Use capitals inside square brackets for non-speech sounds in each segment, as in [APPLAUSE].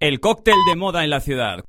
El cóctel de moda en la ciudad.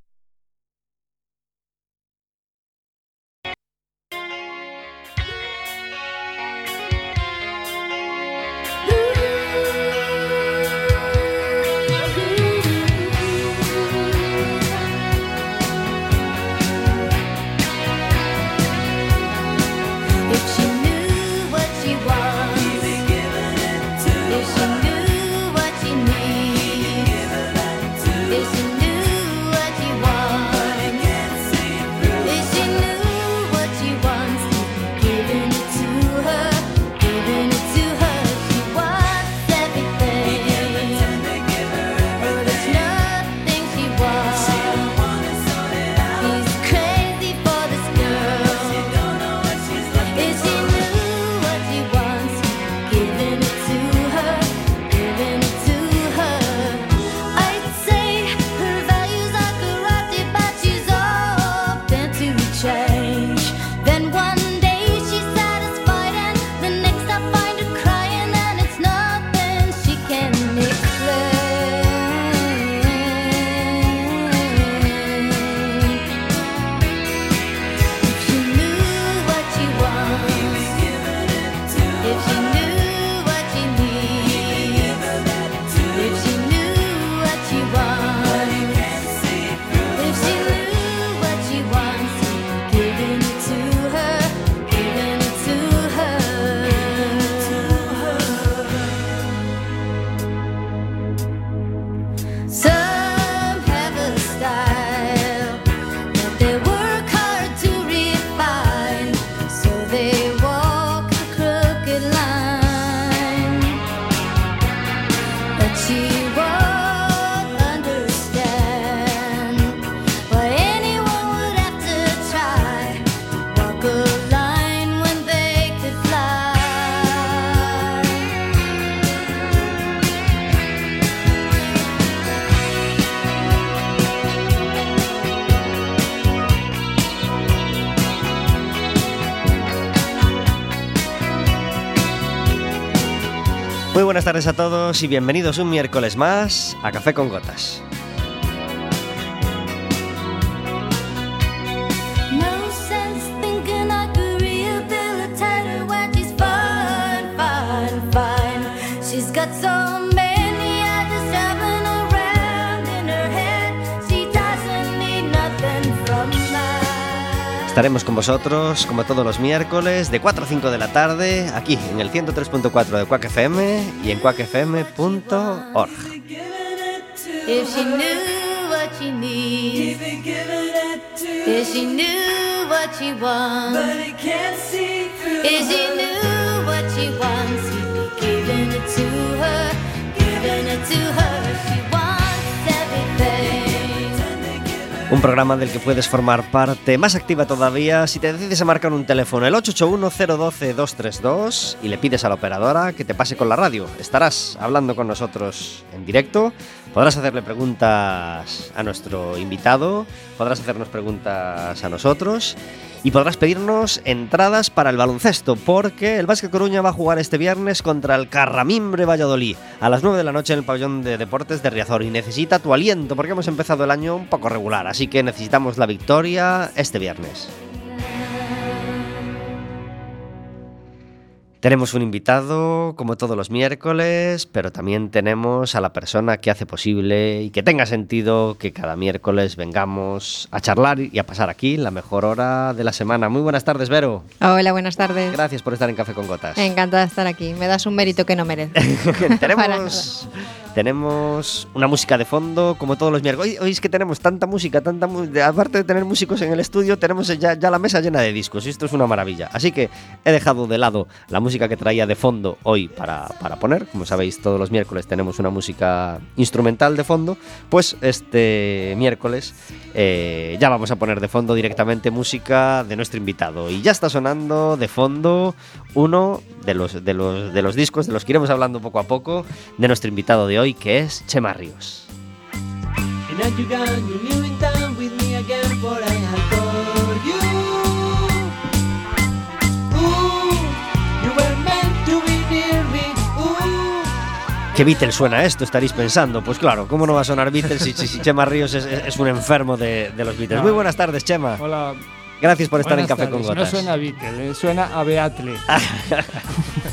Buenas tardes a todos y bienvenidos un miércoles más a Café con Gotas. Estaremos con vosotros como todos los miércoles de 4 a 5 de la tarde aquí en el 103.4 de Quack FM y en quackfm.org. If she Un programa del que puedes formar parte más activa todavía si te decides a marcar un teléfono el 881-012-232 y le pides a la operadora que te pase con la radio. Estarás hablando con nosotros en directo, podrás hacerle preguntas a nuestro invitado, podrás hacernos preguntas a nosotros y podrás pedirnos entradas para el baloncesto, porque el Básquet Coruña va a jugar este viernes contra el Carramimbre Valladolid a las 9 de la noche en el pabellón de deportes de Riazor y necesita tu aliento porque hemos empezado el año un poco regular, así que necesitamos la victoria este viernes. Tenemos un invitado, como todos los miércoles, pero también tenemos a la persona que hace posible y que tenga sentido que cada miércoles vengamos a charlar y a pasar aquí la mejor hora de la semana. Muy buenas tardes, Vero. Hola, buenas tardes. Gracias por estar en Café con Gotas. Encantada de estar aquí. Me das un mérito que no merece. [LAUGHS] tenemos tenemos una música de fondo, como todos los miércoles. Hoy, es que tenemos tanta música, tanta aparte de tener músicos en el estudio, tenemos ya, ya, la mesa llena de discos y esto es una maravilla. Así que he dejado de lado la música que traía de fondo hoy para, para poner. Como sabéis, todos los miércoles tenemos una música instrumental de fondo. Pues este miércoles eh, ya vamos a poner de fondo directamente música de nuestro invitado. Y ya está sonando de fondo uno de los, de los, de los discos de los que iremos hablando poco a poco de nuestro invitado de hoy, que es Chema Ríos. ¿Qué Beatles suena esto? Estaréis pensando. Pues claro, ¿cómo no va a sonar Beatles si, si- si Chema Ríos es, es un enfermo de, de los Beatles? No. Muy buenas tardes, Chema. Hola. Gracias por estar buenas en Café tardes. con Gotas. No suena a Beatle, eh, suena a Beatle. [LAUGHS]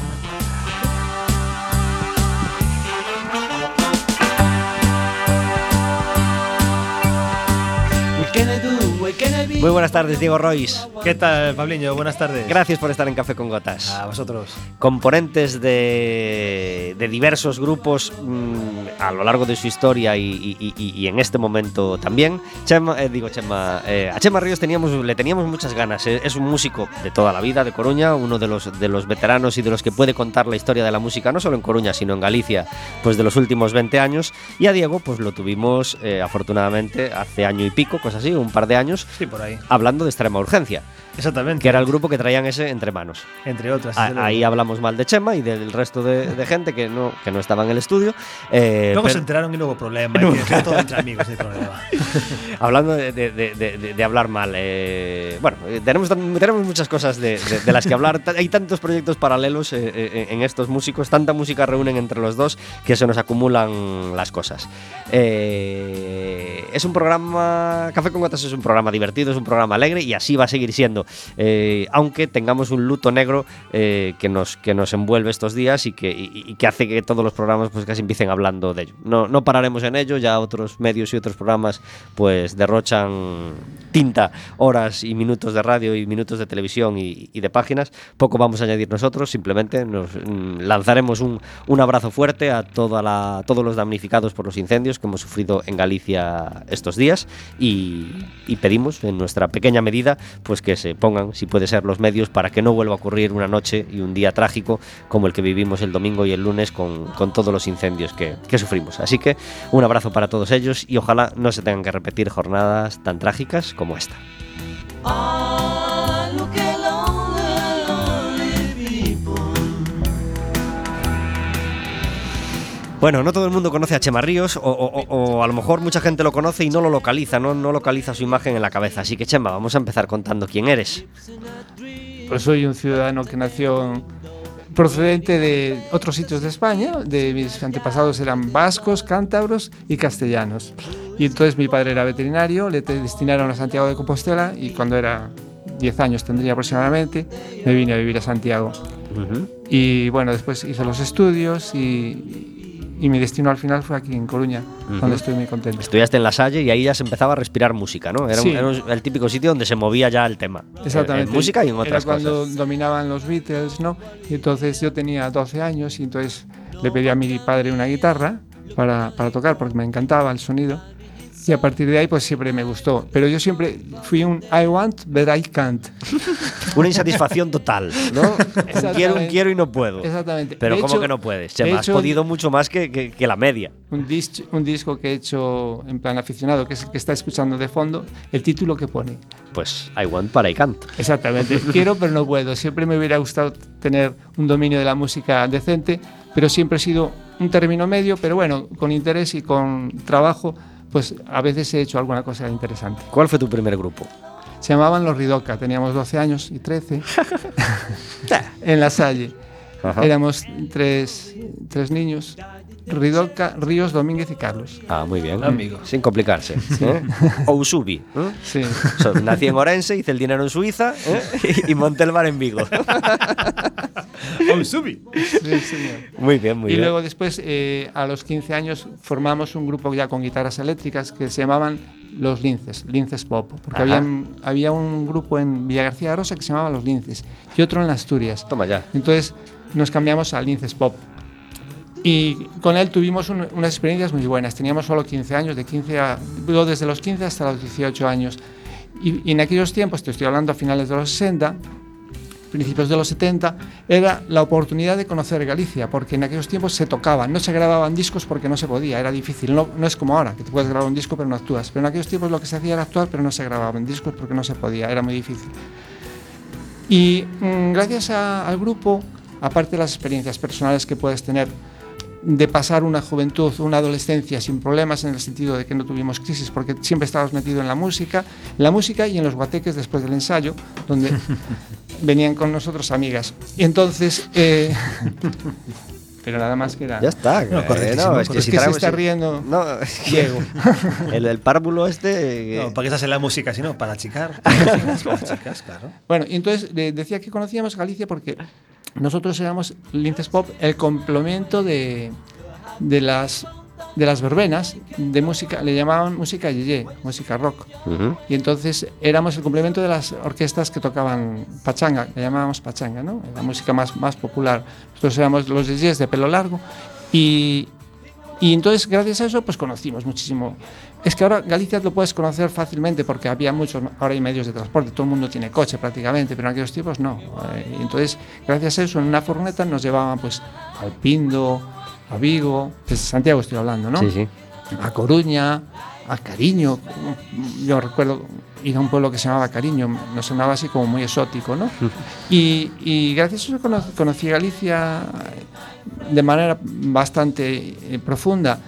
Muy buenas tardes, Diego Royce. ¿Qué tal, Pabliño? Buenas tardes. Gracias por estar en Café con Gotas. A vosotros. componentes de, de diversos grupos mm, a lo largo de su historia y, y- y- y en este momento también. Chema, eh, digo Chema, eh, a Chema Ríos teníamos, le teníamos muchas ganas. eh, Es un músico de toda la vida de Coruña, uno de los, de los veteranos y de los que puede contar la historia de la música, no solo en Coruña, sino en Galicia, pues de los últimos 20 años. Y a Diego, pues lo tuvimos eh, afortunadamente hace año y pico, cosas así, un par de años, Sí, hablando de extrema urgencia, Exactamente. que era el grupo que traían ese entre manos. Entre otras. A- luego. ahí hablamos mal de Chema y del resto de, de gente que no, que no estaba en el estudio. Eh, Luego se pero- enteraron y hubo problema. y que quedó todo entre amigos, no hay problema. [LAUGHS] hablando de, hablar mal, eh, bueno, eh, tenemos, tenemos muchas cosas de, las que hablar. [LAUGHS] Hay tantos proyectos paralelos eh, eh, en estos músicos, tanta música reúnen entre los dos que se nos acumulan las cosas. Es un programa, Café con Gotas es un programa divertido, es un programa alegre y así va a seguir siendo. Eh, aunque tengamos un luto negro eh, que, nos, que nos envuelve estos días y que, que hace que todos los programas pues casi empiecen hablando de ello. No, no pararemos en ello, ya otros medios y otros programas pues derrochan tinta, horas y minutos de radio y minutos de televisión y, y de páginas. Poco vamos a añadir nosotros, simplemente nos mm, lanzaremos un, un abrazo fuerte a toda la, todos los damnificados por los incendios que hemos sufrido en Galicia estos días y, y pedimos en nuestra pequeña medida pues que se pongan, si puede ser, los medios para que no vuelva a ocurrir una noche y un día trágico como el que vivimos el domingo y el lunes con, con todos los incendios que, que sufrimos. Así que un abrazo para todos ellos y ojalá no se tengan que repetir jornadas tan trágicas como esta. Bueno, no todo el mundo conoce a Chema Ríos, o, o- o- o a lo mejor mucha gente lo conoce y no lo localiza, no, no localiza su imagen en la cabeza. Así que Chema, vamos a empezar contando quién eres. Pues soy un ciudadano que nació en- procedente de otros sitios de España. De mis antepasados eran vascos, cántabros y castellanos. Y entonces mi padre era veterinario, le destinaron a Santiago de Compostela y cuando era 10 años tendría aproximadamente, me vine a vivir a Santiago. Y bueno, después hice los estudios y, y mi destino al final fue aquí en Coruña, donde estoy muy contento. Estudiaste en La Salle y ahí ya se empezaba a respirar música, ¿no? Era, un- Sí. era un- el típico sitio donde se movía ya el tema. Exactamente. En música y en Era otras cuando cosas. dominaban los Beatles, ¿no? Y entonces yo tenía 12 años y entonces le pedí a mi padre una guitarra para, para tocar porque me encantaba el sonido. Y a partir de ahí pues siempre me gustó. Pero yo siempre fui un I want, but I can't. [LAUGHS] Una insatisfacción total, ¿no? Quiero, quiero y no puedo. Exactamente. Pero De ¿cómo hecho- que no puedes? de Chema, has hecho, podido mucho más que, que- que la media. Un, dis- un disco que he hecho en plan aficionado, que es el que está escuchando de fondo, el título que pone. Pues I want para I can't. Exactamente. [LAUGHS] Quiero, pero no puedo. Siempre me hubiera gustado tener un dominio de la música decente, pero siempre he sido un término medio, pero bueno, con interés y con trabajo, pues a veces he hecho alguna cosa interesante. ¿Cuál fue tu primer grupo? Se llamaban Los Ridoca, teníamos 12 años y 13 [LAUGHS] en la Salle. Ajá. Éramos tres, tres niños, Ridoca, Ríos, Domínguez y Carlos. Ah, muy bien. Amigo. Sin complicarse. ¿eh? Ousubi. ¿eh? Sí. So, nací en Orense, hice el dinero en Suiza ¿eh? y monté el bar en Vigo. [LAUGHS] ¡Oh, subi! Sí, señor. Muy bien, muy y bien. luego después, eh, a los 15 años, formamos un grupo ya con guitarras eléctricas que se llamaban Los Linces, Linces Pop, porque había, había un grupo en Villa García de Rosa que se llamaba Los Linces y otro en Asturias. Toma ya. Entonces nos cambiamos a Linces Pop. Y con él tuvimos un- unas experiencias muy buenas. Teníamos solo 15 años, de 15 a, desde los 15 hasta los 18 años. Y, y en aquellos tiempos, te estoy hablando a finales de los 60, principios de los 70, era la oportunidad de conocer Galicia, porque en aquellos tiempos se tocaban, no se grababan discos porque no se podía, era difícil. No, no es como ahora, que te puedes grabar un disco pero no actúas. Pero en aquellos tiempos lo que se hacía era actuar, pero no se grababan discos porque no se podía, era muy difícil. Y mm, gracias a- al grupo, aparte de las experiencias personales que puedes tener de pasar una juventud, una adolescencia sin problemas en el sentido de que no tuvimos crisis porque siempre estábamos metidos en la música, en la música y en los guateques después del ensayo, donde [LAUGHS] venían con nosotros amigas. Y entonces, eh, [LAUGHS] pero nada más que era. Ya está. No, eh, no, es que Es si que se está riendo No, es que Diego. [LAUGHS] el, el párvulo este. eh, No, ¿para qué se hace la música si no? Para achicar. [LAUGHS] Para chicas, para chicas, claro. Bueno, y entonces decía que conocíamos Galicia porque nosotros éramos Linces Pop el complemento de, de las de las verbenas de música, le llamaban música yeye, música rock. Y entonces éramos el complemento de las orquestas que tocaban pachanga, le llamábamos pachanga, ¿no? La música más, más popular. Nosotros éramos los yeyes de pelo largo y, y entonces gracias a eso pues conocimos muchísimo. Es que ahora Galicia lo puedes conocer fácilmente porque había muchos, ahora hay medios de transporte, todo el mundo tiene coche prácticamente, pero en aquellos tiempos no. Eh, y entonces gracias a eso en una furgoneta nos llevaban pues al Pindo, a Vigo, desde Santiago estoy hablando, ¿no? Sí, sí. a Coruña, a Cariño. Yo recuerdo ir a un pueblo que se llamaba Cariño, nos sonaba así como muy exótico, ¿no? [LAUGHS] Y, y gracias a eso cono- conocí Galicia de manera bastante eh, profunda.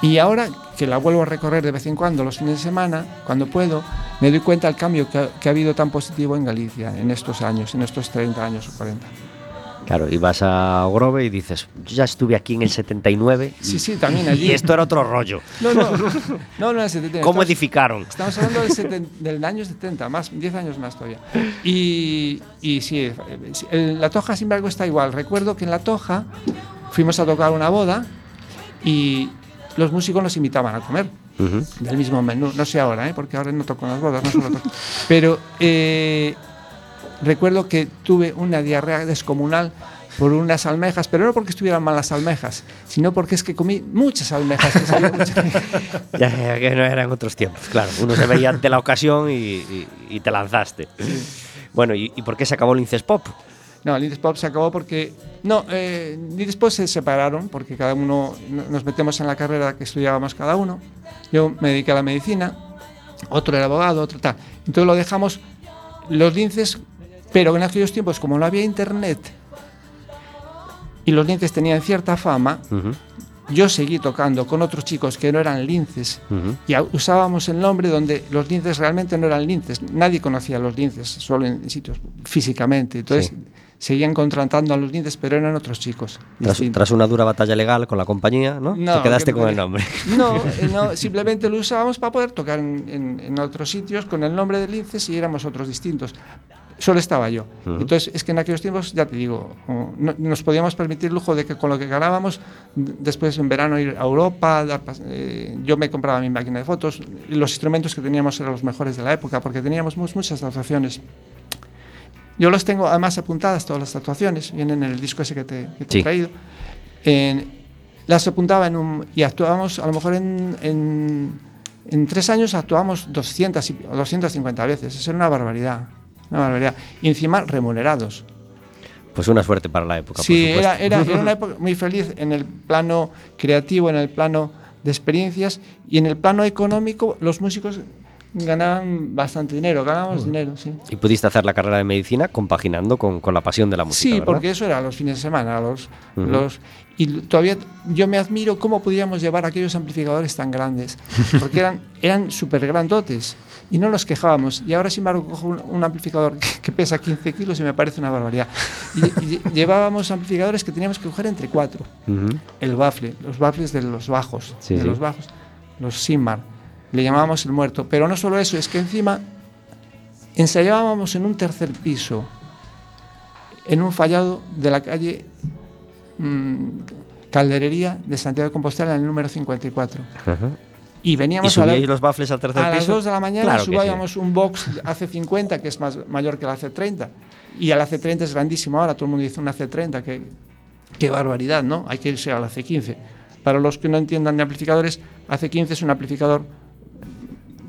Y ahora que la vuelvo a recorrer de vez en cuando, los fines de semana, cuando puedo, me doy cuenta del cambio que ha, que ha habido tan positivo en Galicia en estos años, en estos 30 años o 40. Claro, y vas a Grove y dices, yo ya estuve aquí en el 79 y, Sí, sí, también allí. y esto era otro rollo. No, no, no, no, en el 70. ¿Cómo Estamos- edificaron? Estamos hablando del, seten- del año 70, más, 10 años más todavía. Y, y sí, eh, sí, el- la Toja, sin embargo, está igual. Recuerdo que en la Toja fuimos a tocar una boda y los músicos nos invitaban a comer del mismo menú. No sé ahora, ¿eh? porque ahora no toco en las bodas, no solo toco. Pero eh, recuerdo que tuve una diarrea descomunal por unas almejas, pero no porque estuvieran mal las almejas, sino porque es que comí muchas almejas. que. [LAUGHS] Ya, ya que no eran otros tiempos, claro. Uno se veía ante la ocasión y, y- y te lanzaste. Bueno, ¿y, y por qué se acabó el Inces Pop? No, Lindes Pop se acabó porque. No, eh, Lindes Pop se separaron porque cada uno no- nos metemos en la carrera que estudiábamos cada uno. Yo me dediqué a la medicina, otro era abogado, otro tal. Entonces lo dejamos los linces, pero en aquellos tiempos, como no había internet y los linces tenían cierta fama, Ujú, yo seguí tocando con otros chicos que no eran linces ujú. y a- usábamos el nombre donde los linces realmente no eran linces. Nadie conocía a los linces, solo en sitios físicamente. Entonces Sí. seguían contratando a los linces, pero eran otros chicos. Tras, tras una dura batalla legal con la compañía, ¿no? No, te quedaste que- con el nombre. No, [LAUGHS] eh, no, simplemente lo usábamos para poder tocar en, en- en otros sitios con el nombre de linces y éramos otros distintos. Solo estaba yo. Ujú. Entonces, es que en aquellos tiempos, ya te digo, no- nos podíamos permitir el lujo de que con lo que ganábamos, después en verano ir a Europa, dar eh, yo me compraba mi máquina de fotos, los instrumentos que teníamos eran los mejores de la época, porque teníamos mu- muchas tatuaciones. Yo los tengo además apuntadas, todas las tatuaciones, vienen en el disco ese que te, que te Sí. he traído. En- las apuntaba en un, y actuábamos, a lo mejor en, en, en tres años actuamos 200 y- o 250 veces, eso era una barbaridad, una barbaridad. Y encima remunerados. Pues una suerte para la época, Sí, por era, era, era una [LAUGHS] época muy feliz en el plano creativo, en el plano de experiencias y en el plano económico los músicos ganaban bastante dinero, ganábamos dinero, sí. Y pudiste hacer la carrera de medicina compaginando con, con la pasión de la música, Sí, ¿verdad? porque eso era los fines de semana. Los, los, y todavía yo me admiro cómo podíamos llevar aquellos amplificadores tan grandes, porque eran, eran súper grandotes y no nos quejábamos. Y ahora, sin embargo, cojo un, un amplificador que, que pesa 15 kilos y me parece una barbaridad. Y, y [LAUGHS] llevábamos amplificadores que teníamos que coger entre cuatro. Ujú. El bafle, los bafles de los bajos, Sí, de sí. los bajos, los Simar. Le llamábamos el muerto. Pero no solo eso, es que encima ensayábamos en un tercer piso, en un fallado de la calle mm, Calderería de Santiago de Compostela, en el número 54. Ajá. Y ¿Y veníamos a, la- los baffles al tercer a las piso? 2 de la mañana, Claro que sí. subíamos un box AC50, que es más mayor que el AC30. Y el AC30 es grandísimo ahora, todo el mundo dice un AC30, que, qué barbaridad, ¿no? Hay que irse al AC15. Para los que no entiendan de amplificadores, AC15 es un amplificador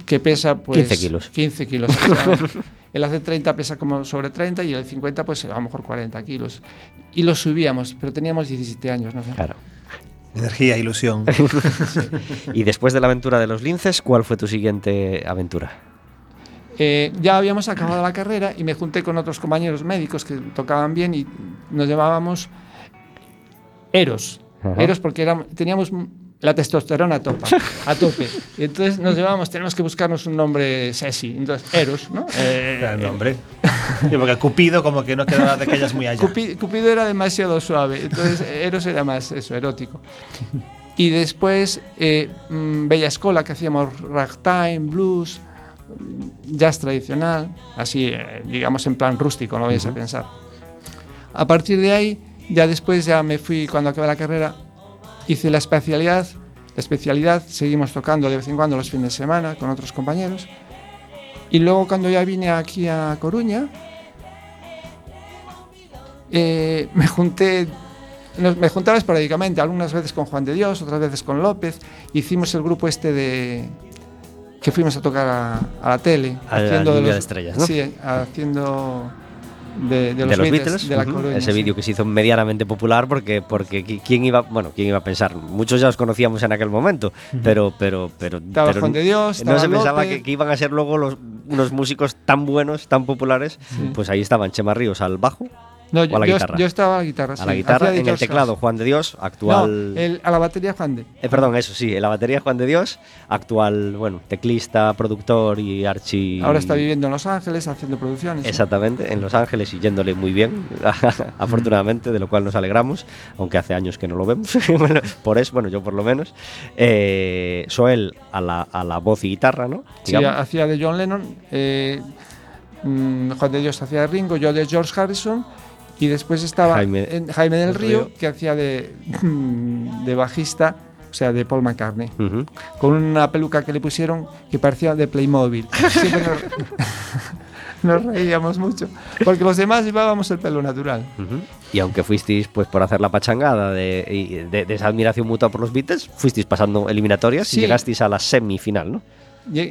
que pesa pues 15 kilos. 15 kilos. [LAUGHS] El AC30 pesa como sobre 30 y el 50 pues a lo mejor 40 kilos. Y lo subíamos, pero teníamos 17 años, no. Claro. Energía, ilusión. [LAUGHS] Y después de la aventura de los linces, ¿cuál fue tu siguiente aventura? Eh, ya habíamos acabado la carrera y me junté con otros compañeros médicos que tocaban bien y nos llamábamos Eros. Ajá. Eros porque teníamos la testosterona a, topa, a tope. Y entonces nos llevamos, tenemos que buscarnos un nombre sexy. Entonces, Eros, ¿no? Eh, Era el nombre. Sí, porque Cupido como que no quedaba de aquellas muy allá. Cupi- Cupido era demasiado suave, entonces Eros era más eso, erótico. Y después eh, mm, Bella Escola, que hacíamos ragtime, blues, mm, jazz tradicional, así, eh, digamos, en plan rústico, no vayas a pensar. A partir de ahí, ya después ya me fui, cuando acabé la carrera, hice la especialidad, la especialidad, seguimos tocando de vez en cuando los fines de semana con otros compañeros. Y luego cuando ya vine aquí a Coruña, eh, me junté me juntaba esporádicamente, algunas veces con Juan de Dios, otras veces con López. Hicimos el grupo este de que fuimos a tocar a, a la tele, A la Lluvia de Estrellas, ¿no? Sí, haciendo de, de los, de los Beatles, Beatles, de la ujú, Coruña. ese sí. vídeo que se hizo medianamente popular porque porque qui- quién iba bueno quién iba a pensar muchos ya os conocíamos en aquel momento pero pero pero, Estaba pero Juan de Dios, no se pensaba que iban a ser luego los unos músicos tan buenos tan populares pues ahí estaban Chema Ríos al bajo No, a yo, la yo- guitarra yo estaba a la guitarra. a la guitarra Hacía en el teclado. Juan de Dios actual No, el- a la batería Juan de. Eh, perdón, eso sí, en la batería Juan de Dios, actual, bueno, teclista, productor y archi... Ahora está viviendo en Los Ángeles haciendo producciones. ¿sí? Exactamente, en Los Ángeles y yéndole muy bien, [LAUGHS] afortunadamente, de lo cual nos alegramos, aunque hace años que no lo vemos, [LAUGHS] Bueno, por eso, bueno, yo por lo menos. Eh, Soel a la, a la voz y guitarra, ¿no? Sí, hacía de John Lennon, eh, mm, Juan de Dios hacía de Ringo, yo de George Harrison y después estaba Jaime- en- Jaime del Río, Río. que hacía de, de bajista, o sea, de Paul McCartney, con una peluca que le pusieron que parecía de Playmobil. Siempre nos, [LAUGHS] nos reíamos mucho, porque los demás llevábamos el pelo natural. Ujú. Y aunque fuisteis, pues por hacer la pachangada de- de esa admiración mutua por los Beatles, fuisteis pasando eliminatorias Sí. y llegasteis a la semifinal, ¿no?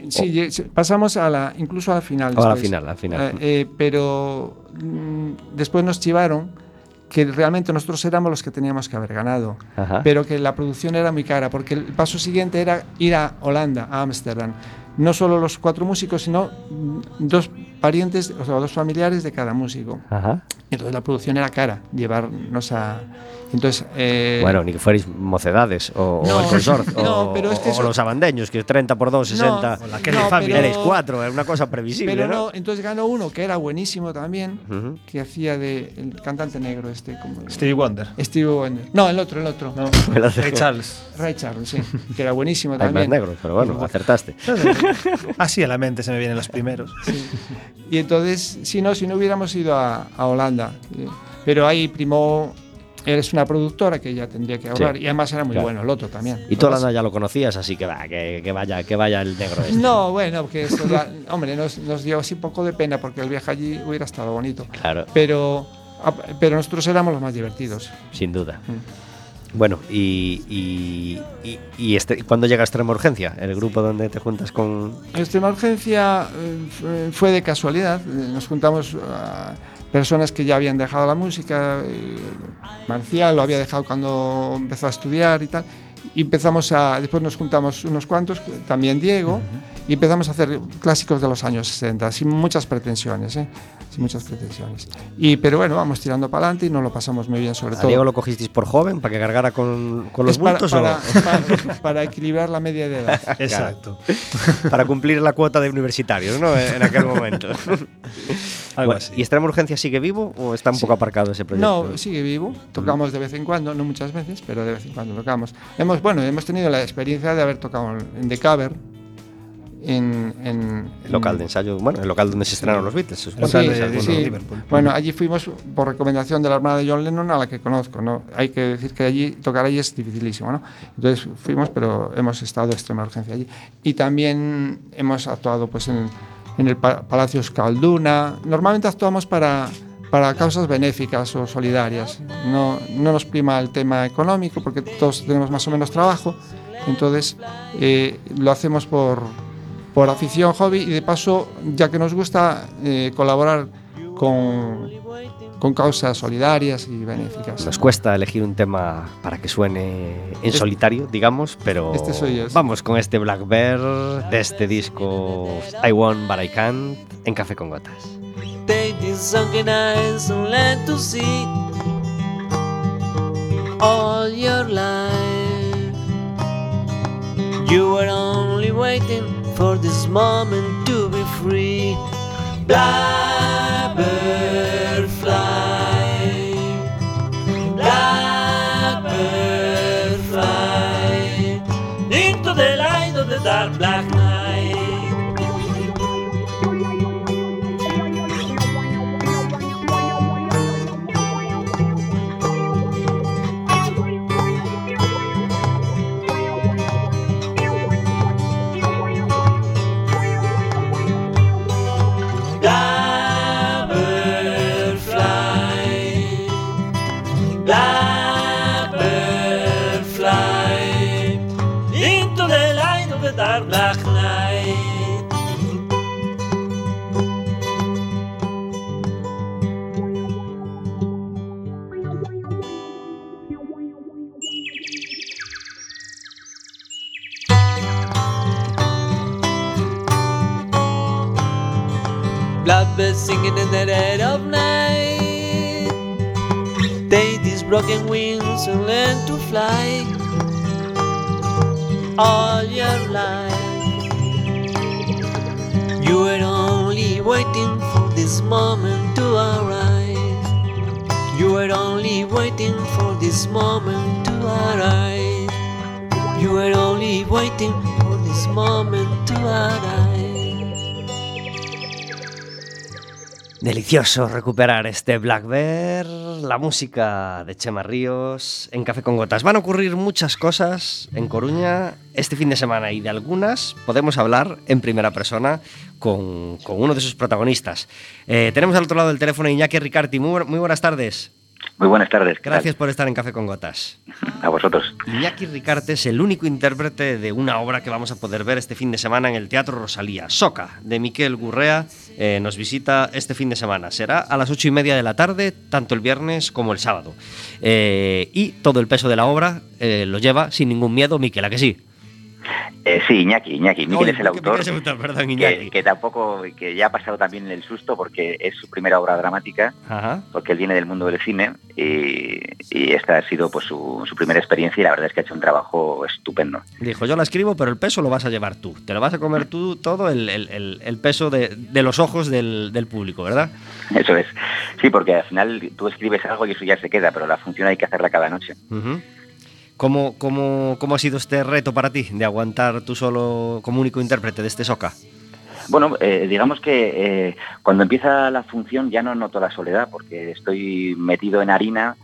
Sí, pasamos a la, incluso a la final. O a la después. final, al final. Eh, eh, pero mm, después nos chivaron que realmente nosotros éramos los que teníamos que haber ganado, Ajá. pero que la producción era muy cara, porque el paso siguiente era ir a Holanda, a Ámsterdam. No solo los cuatro músicos, sino mm, dos parientes, o sea, dos familiares de cada músico. Ajá. Entonces la producción era cara, llevarnos a... Entonces, eh, Bueno, ni que fuerais mocedades o, o No, el [LAUGHS] consorcio no, o, pero es que o eso- los abandeños, que 30 por 2, 60. O la no, pero- Erais cuatro, es una cosa previsible, Pero ¿no? no, entonces ganó uno que era buenísimo también, que hacía de el cantante negro este, como Stevie Wonder. Steve Wonder. No, el otro, el otro. No. [LAUGHS] Ray Charles. Ray Charles, sí, que era buenísimo Hay más negros, pero bueno, acertaste. [LAUGHS] Así a la mente se me vienen los primeros. Y entonces, si no, si no hubiéramos ido a, a Holanda, eh, pero ahí primó, eres una productora que ya tendría que hablar, Sí, y además era muy claro. bueno el otro también. Y tú Lo Holanda ya lo conocías, así que va, que, que vaya, que vaya el negro este. No, bueno, que eso [LAUGHS] hombre, nos, nos dio así un poco de pena porque el viaje allí hubiera estado bonito. Claro, Pero, ah, pero nosotros éramos los más divertidos. sin duda. Mm. Bueno, y, y, y, y este, ¿cuándo llega Extrema Urgencia? El grupo donde te juntas con... Extrema Urgencia eh, fue- de casualidad. Nos juntamos a personas que ya habían dejado la música. eh, Marcial lo había dejado cuando empezó a estudiar y tal. Y empezamos a. Después nos juntamos unos cuantos, también Diego, y empezamos a hacer clásicos de los años 60, sin muchas pretensiones, ¿eh? Sin muchas pretensiones. Y, pero bueno, vamos tirando para adelante y nos lo pasamos muy bien, sobre ¿A todo. Diego lo cogisteis por joven para que cargara con, con los para, bultos para, o [LAUGHS] para- para equilibrar la media de edad. [LAUGHS] Exacto. para cumplir la cuota de universitarios, ¿no? En aquel momento. [LAUGHS] Algo Bueno, así. ¿Y Extrema Urgencia sigue vivo o está un poco aparcado ese proyecto? No, sigue vivo. Tocamos de vez en cuando, no muchas veces, pero de vez en cuando tocamos. Hemos, bueno, hemos tenido la experiencia de haber tocado en The Cover, en, en- El local de ensayo, bueno, el local donde se estrenaron los Beatles. Sí, de- sí, sí. Bueno, allí fuimos por recomendación de la hermana de John Lennon, a la que conozco. ¿no? Hay que decir que allí tocar allí es dificilísimo. ¿no? Entonces fuimos, pero hemos estado de extrema urgencia allí. Y también hemos actuado pues, en, en el pa Palacio Escalduna. Normalmente actuamos para, para causas benéficas o solidarias. No, no nos prima el tema económico porque todos tenemos más o menos trabajo. Entonces eh, lo hacemos por, por afición, hobby y de paso, ya que nos gusta eh, colaborar con, con causas solidarias y benéficas. Nos cuesta elegir un tema para que suene en Este- solitario, digamos, pero Este soy yo, sí. vamos con este Black Bear de este disco I Want But I Can't en Café con Gotas. Take these sunken eyes and let to see all your life. You were only waiting for this moment to be free. In the dead of night. Take these broken wings and learn to fly all your life. You were only waiting for this moment to arrive. You were only waiting for this moment to arrive. You were only waiting for this moment to arise. Delicioso recuperar este Black Bear, la música de Chema Ríos en Café con Gotas. Van a ocurrir muchas cosas en Coruña este fin de semana y de algunas podemos hablar en primera persona con, con uno de sus protagonistas. Eh, tenemos al otro lado del teléfono Iñaki Ricarti. Muy, muy buenas tardes. Muy buenas tardes. Gracias por estar en Café con Gotas. [LAUGHS] A vosotros. Iñaki Ricarte es el único intérprete de una obra que vamos a poder ver este fin de semana en el Teatro Rosalía. Soca, de Miquel Gurrea, eh, nos visita este fin de semana. Será a las ocho y media de la tarde, tanto el viernes como el sábado. Eh, y todo el peso de la obra eh, lo lleva sin ningún miedo Miquel, ¿a que sí? Eh, sí, Iñaki, Iñaki. Miquel es el autor. perdón, que, Iñaki. que tampoco, que ya ha pasado también el susto porque es su primera obra dramática, Ajá. porque él viene del mundo del cine y, y esta ha sido pues su, su primera experiencia y la verdad es que ha hecho un trabajo estupendo. Dijo, yo la escribo, pero el peso lo vas a llevar tú. Te lo vas a comer tú todo el, el- el- el peso de, de los ojos del, del público, ¿verdad? Eso es. Sí, porque al final tú escribes algo y eso ya se queda, pero la función hay que hacerla cada noche. Ujú. ¿Cómo, cómo, ¿Cómo ha sido este reto para ti de aguantar tú solo como único intérprete de este Soca? Bueno, eh, digamos que eh, cuando empieza la función ya no noto la soledad porque estoy metido en harina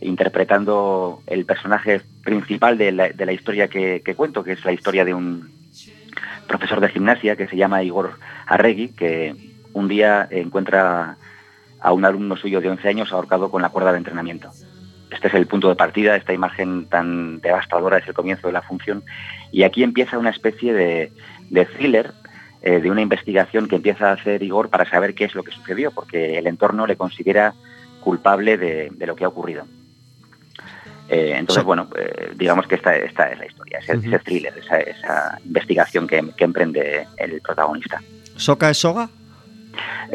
interpretando el personaje principal de la, de la historia que, cuento, que es la historia de un profesor de gimnasia que se llama Igor Arregui, que un día encuentra a un alumno suyo de 11 años ahorcado con la cuerda de entrenamiento. Este es el punto de partida, esta imagen tan devastadora es el comienzo de la función y aquí empieza una especie de, de thriller, eh, de una investigación que empieza a hacer Igor para saber qué es lo que sucedió, porque el entorno le considera culpable de, de lo que ha ocurrido. Eh, entonces, bueno, eh, digamos que esta, esta es la historia, ese, ese thriller, esa, esa investigación que, que emprende el protagonista. ¿Soca es soga?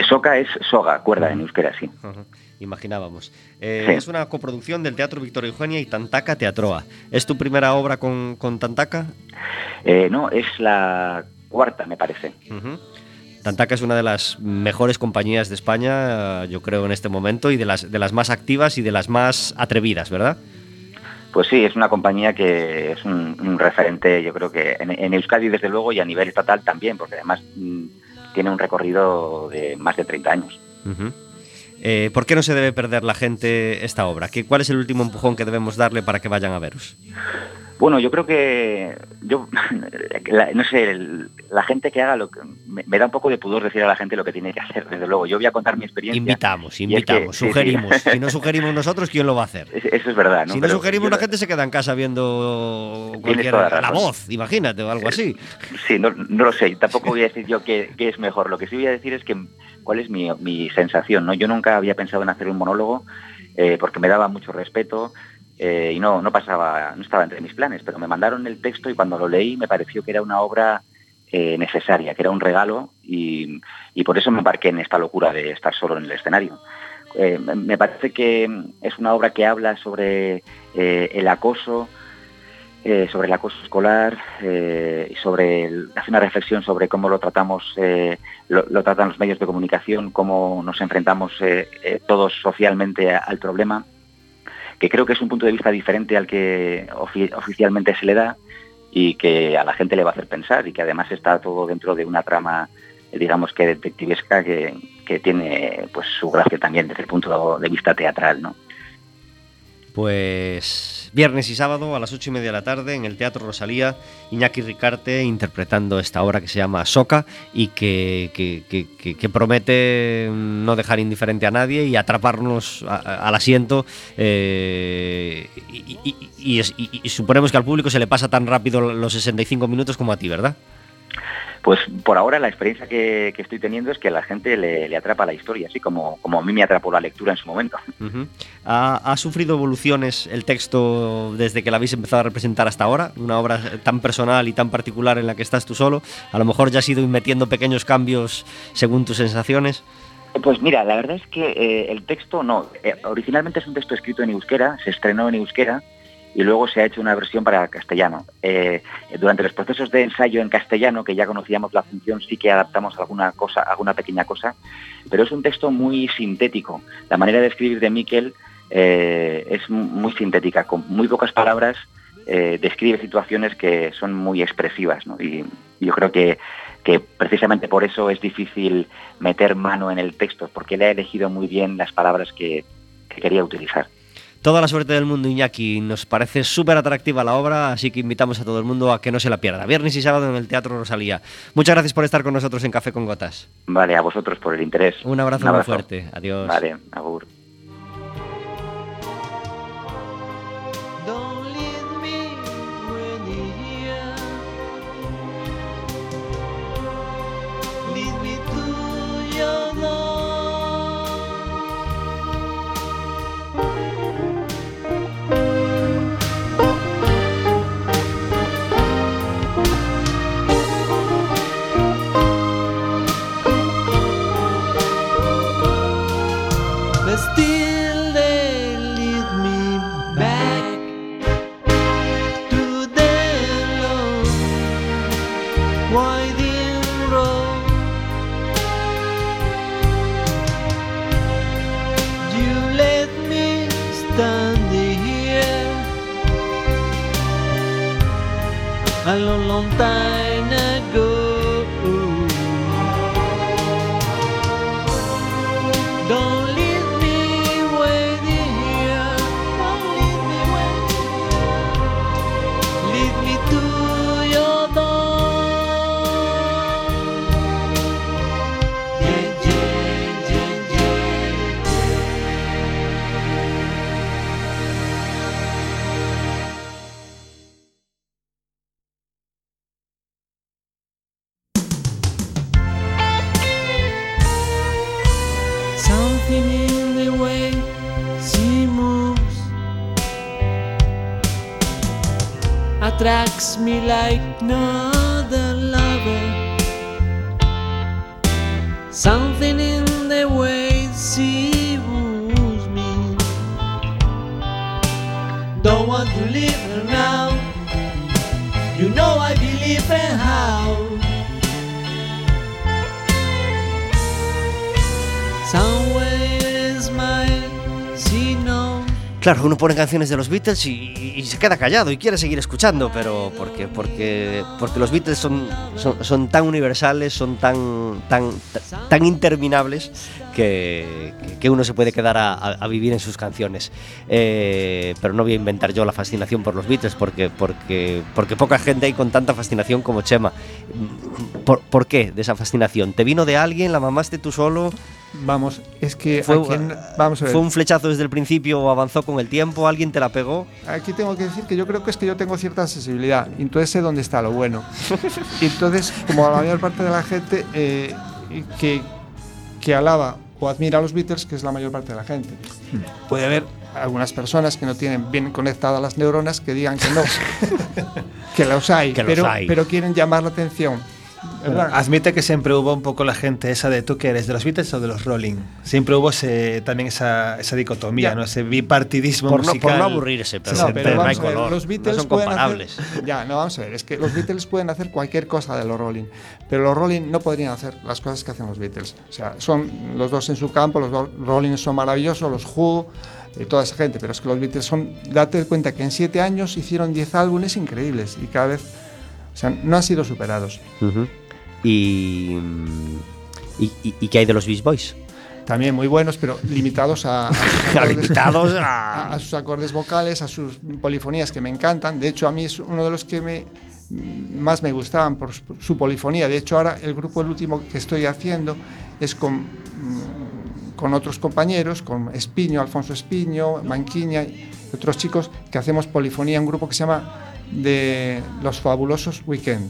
Soca es soga, cuerda en euskera, sí. Imaginábamos. Eh, Sí. Es una coproducción del Teatro Victoria Eugenia y Tantaca Teatroa. ¿Es tu primera obra con, con Tantaca? Eh, no, es la cuarta, me parece. Tantaca es una de las mejores compañías de España, yo creo, en este momento, y de las, de las más activas y de las más atrevidas, ¿verdad? Pues sí, es una compañía que es un, un referente, yo creo que en, en Euskadi desde luego y a nivel estatal también, porque además mm, tiene un recorrido de más de 30 años. Eh, ¿Por qué no se debe perder la gente esta obra? ¿Qué, ¿Cuál es el último empujón que debemos darle para que vayan a veros? Bueno, yo creo que yo [LAUGHS] la- no sé, el- la gente que haga lo que me, me da un poco de pudor decir a la gente lo que tiene que hacer, desde luego. Yo voy a contar mi experiencia. Invitamos, y es que- invitamos, sí, sí. sugerimos. Si no [LAUGHS] sugerimos nosotros, ¿quién lo va a hacer? Es- Eso es verdad, ¿no? si no Pero sugerimos, la gente se queda en casa viendo cualquier, toda la la voz, imagínate, o algo así. Sí, no, no lo sé. Tampoco voy a decir yo qué, qué es mejor. Lo que sí voy a decir es que cuál es mi, mi sensación. ¿no? Yo nunca había pensado en hacer un monólogo eh, porque me daba mucho respeto eh, y no, no pasaba, no estaba entre mis planes. Pero me mandaron el texto y cuando lo leí me pareció que era una obra eh, necesaria, que era un regalo y, y por eso me embarqué en esta locura de estar solo en el escenario. Eh, me- parece que es una obra que habla sobre el acoso, sobre el acoso escolar, y sobre hace una reflexión sobre cómo lo tratamos, lo, tratan los medios de comunicación, cómo nos enfrentamos todos socialmente al problema, que creo que es un punto de vista diferente al que ofi- oficialmente se le da y que a la gente le va a hacer pensar y que además está todo dentro de una trama, digamos que detectivesca que, que tiene pues su gracia también desde el punto de vista teatral, ¿no? Pues viernes y sábado a las ocho y media de la tarde en el Teatro Rosalía, Iñaki Ricarte interpretando esta obra que se llama Soca y que, que- promete no dejar indiferente a nadie y atraparnos al asiento. eh, y- y suponemos que al público se le pasa tan rápido los 65 minutos como a ti, ¿verdad? Pues por ahora la experiencia que, que estoy teniendo es que a la gente le, le atrapa la historia, así como, como a mí me atrapó la lectura en su momento. Ujú. ¿Ha, ha sufrido evoluciones el texto desde que la habéis empezado a representar hasta ahora? Una obra tan personal y tan particular en la que estás tú solo. A lo mejor ya has ido metiendo pequeños cambios según tus sensaciones. Pues mira, la verdad es que eh, el texto no, eh, originalmente es un texto escrito en euskera, se estrenó en euskera y luego se ha hecho una versión para castellano. Eh, durante los procesos de ensayo en castellano, que ya conocíamos la función, sí que adaptamos alguna cosa, alguna pequeña cosa, pero es un texto muy sintético. La manera de escribir de Miquel eh, es mu- muy sintética, con muy pocas palabras eh, describe situaciones que son muy expresivas. Y yo creo que, que precisamente por eso es difícil meter mano en el texto, porque le ha elegido muy bien las palabras que quería utilizar. Toda la suerte del mundo, Iñaki. Nos parece súper atractiva la obra, así que invitamos a todo el mundo a que no se la pierda. Viernes y sábado en el Teatro Rosalía. Muchas gracias por estar con nosotros en Café con Gotas. Vale, a vosotros por el interés. Un abrazo, muy fuerte. Adiós. Vale, agur. Claro, uno pone canciones de los Beatles y, se queda callado y quiere seguir escuchando, pero porque, porque, porque los Beatles son, son, tan universales, son tan, tan, tan interminables que, que uno se puede quedar a vivir en sus canciones. Eh, pero no voy a inventar yo la fascinación por los Beatles, porque, porque, porque poca gente hay con tanta fascinación como Chema. ¿Por, por qué de esa fascinación? ¿Te vino de alguien? ¿La mamaste tú solo? Vamos, es que Fue, aquí en- vamos a ver. ¿Fue un flechazo desde el principio o avanzó con el tiempo? ¿Alguien te la pegó? Aquí tengo que decir que yo creo que es que yo tengo cierta sensibilidad, entonces sé dónde está lo bueno. [LAUGHS] Entonces, como la mayor parte de la gente eh, que, que alaba o admira a los Beatles, que es la mayor parte de la gente, puede haber algunas personas que no tienen bien conectadas las neuronas que digan que no, [LAUGHS] que los hay, Que los pero, hay. pero quieren llamar la atención. Admite que siempre hubo un poco la gente esa de tú que eres, de los Beatles o de los Rolling. Siempre hubo ese- también esa, esa dicotomía, Ya. ¿no? Ese bipartidismo Por no, musical. por no aburrirse, pero, No, No, pero no vamos a ver, los Beatles no son comparables. hacer- [LAUGHS] ya, no, vamos a ver, es que los Beatles pueden hacer cualquier cosa de los Rolling, pero los Rolling no podrían hacer las cosas que hacen los Beatles. O sea, son los dos en su campo, los Rolling son maravillosos, los Who, y toda esa gente, pero es que los Beatles son, date cuenta que en siete años hicieron 10 álbumes increíbles y cada vez, o sea, no han sido superados. Y, y, y- y qué hay de los Beach Boys? También muy buenos, pero limitados a, a [LAUGHS] sus acordes- Limitados a, [LAUGHS] a... sus acordes vocales, a sus polifonías que me encantan. De hecho, a mí es uno de los que me más me gustaban por su, su polifonía. De hecho, ahora el grupo el último que estoy haciendo es con mm, con otros compañeros, con Espiño, Alfonso Espiño, Manquiña y otros chicos que hacemos polifonía en un grupo que se llama de los fabulosos Weekend,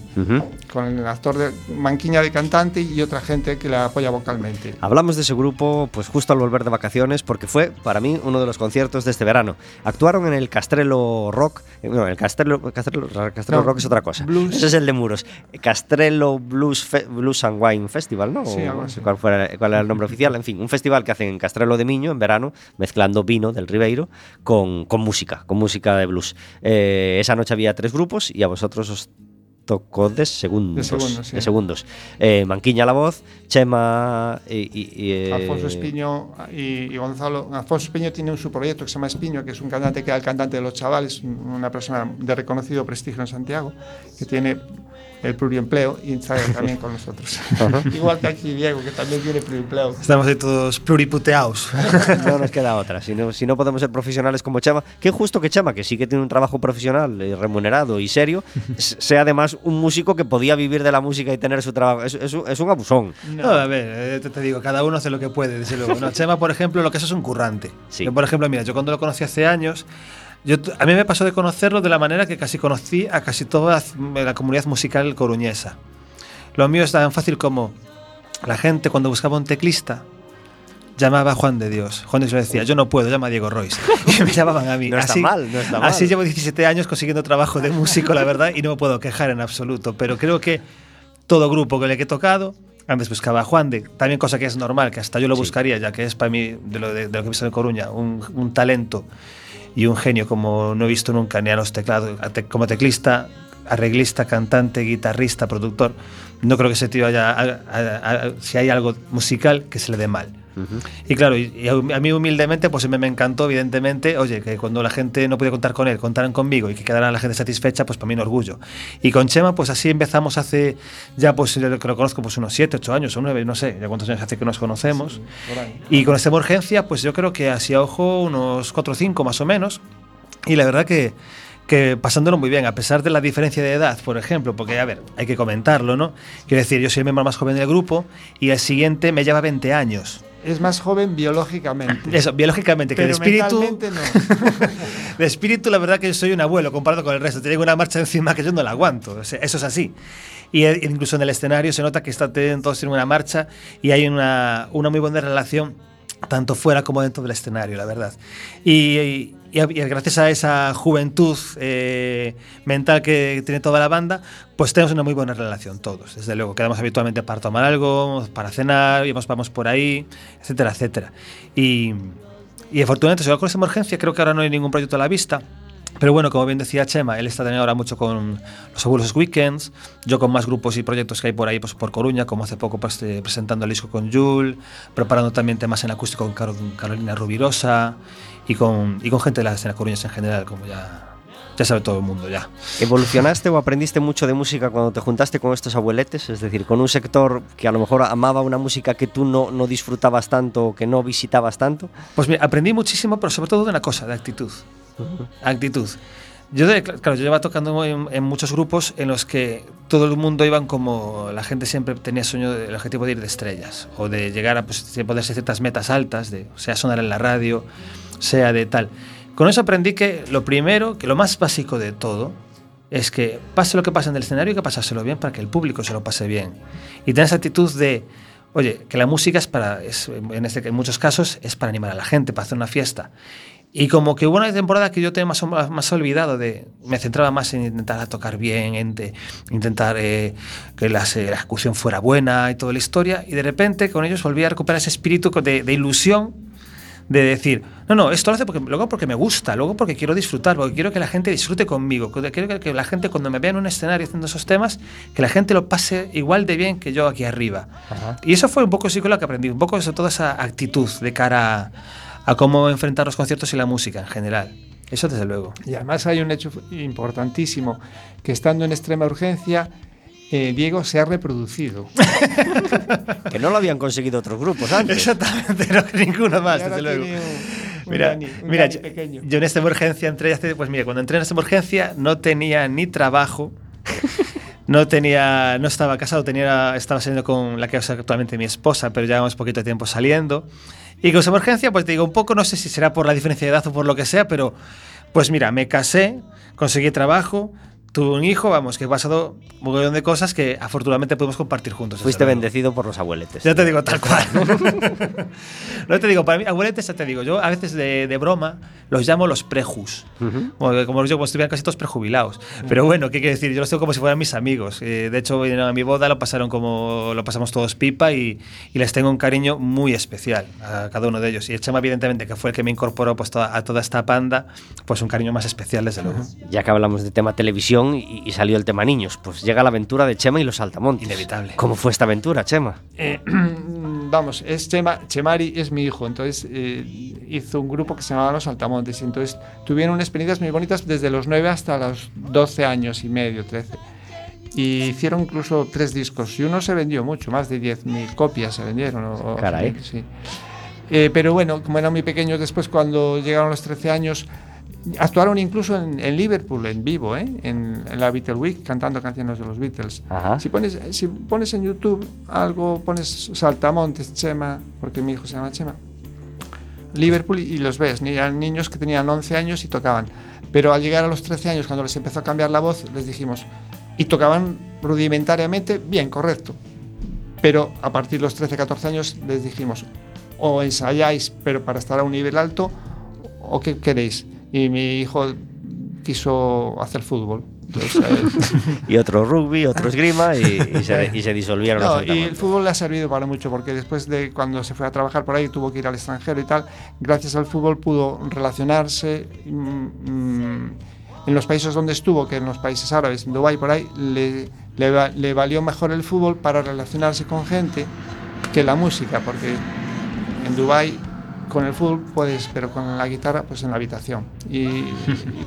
con el actor de Manquiña de cantante y otra gente que la apoya vocalmente. Hablamos de ese grupo pues justo al volver de vacaciones porque fue para mí uno de los conciertos de este verano. Actuaron en el Castrelo Rock, eh, no, el Castrelo, Castrelo, Castrelo No, Rock es otra cosa. Blues. Ese es el de Muros. Castrelo Blues, Fe- Blues and Wine Festival, ¿no? Sí, O cuál, fuera- cuál era el nombre oficial. En fin, un festival que hacen en Castrelo de Miño en verano, mezclando vino del Ribeiro con, con música, con música de blues. Eh, esa noche había había tres grupos y a vosotros os tocó de segundos. De segundos. Sí. De segundos. Eh, Manquiña la voz, Chema y. y, y eh... Alfonso Espiño ah, y, y, Gonzalo. Alfonso Espiño tiene un su proyecto que se llama Espiño, que es un cantante que era el cantante de los chavales, una persona de reconocido prestigio en Santiago, que tiene el pluriempleo y está [LAUGHS] también con nosotros. Igual que aquí Diego, que también tiene pluriempleo. Estamos ahí todos pluriputeados. [LAUGHS] no nos queda otra. Si no, si no podemos ser profesionales como Chema, qué justo que Chema, que sí que tiene un trabajo profesional, eh, remunerado y serio, [LAUGHS] sea además un músico que podía vivir de la música y tener su trabajo. Es, es un- es un abusón. No, a ver, eh, te, te digo, cada uno hace lo que puede, desde luego. No, Chema, por ejemplo, lo que eso es un currante. Sí. Yo, por ejemplo, mira, yo cuando lo conocí hace años, yo, a mí me pasó de conocerlo de la manera que casi conocí a casi toda la comunidad musical coruñesa. Lo mío es tan fácil como la gente cuando buscaba un teclista llamaba a Juan de Dios. Juan de Dios le decía, yo no puedo, llama a Diego Royce. [LAUGHS] Y me llamaban a mí. No está así, mal, no está mal. Así llevo 17 años consiguiendo trabajo de músico, la verdad, y no me puedo quejar en absoluto. Pero creo que todo grupo con el que he tocado, antes buscaba a Juan de, también cosa que es normal, que hasta yo lo Sí. buscaría, ya que es para mí, de lo, de, de lo que he visto en Coruña, un, un talento y un genio como no he visto nunca ni a los teclados, como teclista, arreglista, cantante, guitarrista, productor. No creo que ese tío haya, a- a- a- si hay algo musical, que se le dé mal. Y claro, y, y a mí humildemente, pues me, me encantó, evidentemente, oye, que cuando la gente no podía contar con él, contaran conmigo y que quedara la gente satisfecha, pues para mí un orgullo. Y con Chema, pues así empezamos hace, ya pues yo que lo conozco, pues unos 7, 8 años o 9, no sé, ya cuántos años hace que nos conocemos. Y con esta emergencia, pues yo creo que así a ojo unos 4 o 5 más o menos. Y la verdad que, que pasándolo muy bien, a pesar de la diferencia de edad, por ejemplo, porque, a ver, hay que comentarlo, ¿no? Quiero decir, yo soy el miembro más joven del grupo y el siguiente me lleva 20 años. Es más joven biológicamente. [LAUGHS] Eso, biológicamente, que de pero espíritu. mentalmente no. [LAUGHS] De espíritu, la verdad que yo soy un abuelo comparado con el resto. Tengo una marcha encima que yo no la aguanto. O sea, eso es así. Y eh, incluso en el escenario se nota que está todos en una marcha y hay una, una muy buena relación, tanto fuera como dentro del escenario, la verdad. Y, y- y y gracias a esa juventud eh, mental que tiene toda la banda, pues tenemos una muy buena relación todos. Desde luego, quedamos habitualmente para tomar algo, para cenar, vamos, vamos por ahí, etcétera, etcétera. Y, y afortunadamente, se con esa emergencia, creo que ahora no hay ningún proyecto a la vista. Pero bueno, como bien decía Chema, él está también ahora mucho con los abuelos weekends, yo con más grupos y proyectos que hay por ahí, pues por Coruña, como hace poco pues, eh, presentando el disco con Jul, preparando también temas en acústico con Caro- Carolina Rubirosa y con, y con gente de la escena coruñesa en general, como ya, ya sabe todo el mundo ya. ¿Evolucionaste o aprendiste mucho de música cuando te juntaste con estos abueletes? Es decir, con un sector que a lo mejor amaba una música que tú no, no disfrutabas tanto o que no visitabas tanto. Pues mira, aprendí muchísimo, pero sobre todo de una cosa, de actitud. Actitud. Yo, de- claro, yo llevaba tocando en, en muchos grupos en los que todo el mundo iban como la gente siempre tenía sueño, el objetivo de ir de estrellas o de llegar a pues, ser ciertas metas altas, de sea sonar en la radio, sea de tal. Con eso aprendí que lo primero, que lo más básico de todo, es que pase lo que pase en el escenario, que pasárselo bien para que el público se lo pase bien. Y tener esa actitud de, oye, que la música es para, es, en, este, en muchos casos, es para animar a la gente, para hacer una fiesta. Y como que hubo una temporada que yo tenía más, olvidado de... Me centraba más en intentar tocar bien, en intentar eh, que eh, la ejecución fuera buena y toda la historia. Y de repente con ellos volví a recuperar ese espíritu de ilusión de decir, no, no, esto lo hace porque, luego porque me gusta, luego porque quiero disfrutar, porque quiero que la gente disfrute conmigo, quiero que, la gente cuando me vea en un escenario haciendo esos temas, que la gente lo pase igual de bien que yo aquí arriba. Y eso fue un poco sí lo que aprendí, un poco sobre toda esa actitud de cara a, a cómo enfrentar los conciertos y la música en general. Eso desde luego. Y además hay un hecho importantísimo, que estando en extrema urgencia, eh, Diego se ha reproducido. [LAUGHS] Que no lo habían conseguido otros grupos antes. Exactamente, no [LAUGHS] ninguno más, desde luego. un- Mira, Dani- un mira Dani yo, pequeño. yo en esta emergencia entré hace, pues mira, cuando entré en esta emergencia no tenía ni trabajo, [LAUGHS] no tenía, no estaba casado, tenía, estaba saliendo con la que es actualmente mi esposa, pero llevamos poquito tiempo saliendo. Y con esa emergencia, pues te digo, un poco, no sé si será por la diferencia de edad o por lo que sea, pero pues mira, me casé, conseguí trabajo, tuve un hijo, vamos, que he pasado un montón de cosas que afortunadamente podemos compartir juntos. Fuiste bendecido por los abueletes. Ya te digo, tal cual. [LAUGHS] no te digo, para mí, abueletes, ya te digo, yo a veces de, de broma los llamo los prejus. Ujú. Como, como yo, como si estuvieran casi todos prejubilados. Pero bueno, ¿qué quiere decir? Yo los tengo como si fueran mis amigos. Eh, de hecho, vinieron a mi boda, lo pasaron como lo pasamos todos pipa y, y les tengo un cariño muy especial a cada uno de ellos. Y el Chema, evidentemente, que fue el que me incorporó pues, toda- a toda esta panda, pues un cariño más especial, desde luego. Ya que hablamos de tema televisión y, y salió el tema niños, pues llega la aventura de Chema y los Saltamontes. Inevitable. ¿Cómo fue esta aventura, Chema? Eh, [CLEARS THROAT] vamos, es Chema, Chemari es mi hijo, entonces eh, hizo un grupo que se llamaba Los Altamontes, y entonces tuvieron experiencias muy bonitas desde los 9 hasta los 12 años y medio, 13. Y hicieron incluso tres discos, y uno se vendió mucho, más de 10.000 copias se vendieron. o- o- Caray. sí. Eh, pero bueno, como eran muy pequeños, después cuando llegaron los 13 años, actuaron incluso en, en Liverpool, en vivo, ¿eh? en, en la Beatle Week, cantando canciones de los Beatles. Ajá. Si pones, si pones en YouTube algo, pones Saltamontes, Chema, porque mi hijo se llama Chema, Liverpool y, los ves, eran niños que tenían 11 años y tocaban. Pero al llegar a los 13 años, cuando les empezó a cambiar la voz, les dijimos, y tocaban rudimentariamente, bien, correcto. Pero a partir de los 13, 14 años les dijimos, o ensayáis, pero para estar a un nivel alto, o qué queréis. Y mi hijo quiso hacer fútbol. Y otro rugby, otro esgrima y, y se, y se disolvieron no, los y el fútbol le ha servido para mucho, porque después de cuando se fue a trabajar por ahí, tuvo que ir al extranjero y tal, gracias al fútbol pudo relacionarse. mm, mm, en los países donde estuvo, que en los países árabes, en Dubái, por ahí, le, le, le valió mejor el fútbol para relacionarse con gente que la música, porque en Dubái con el fútbol puedes, pero con la guitarra, pues en la habitación. Y,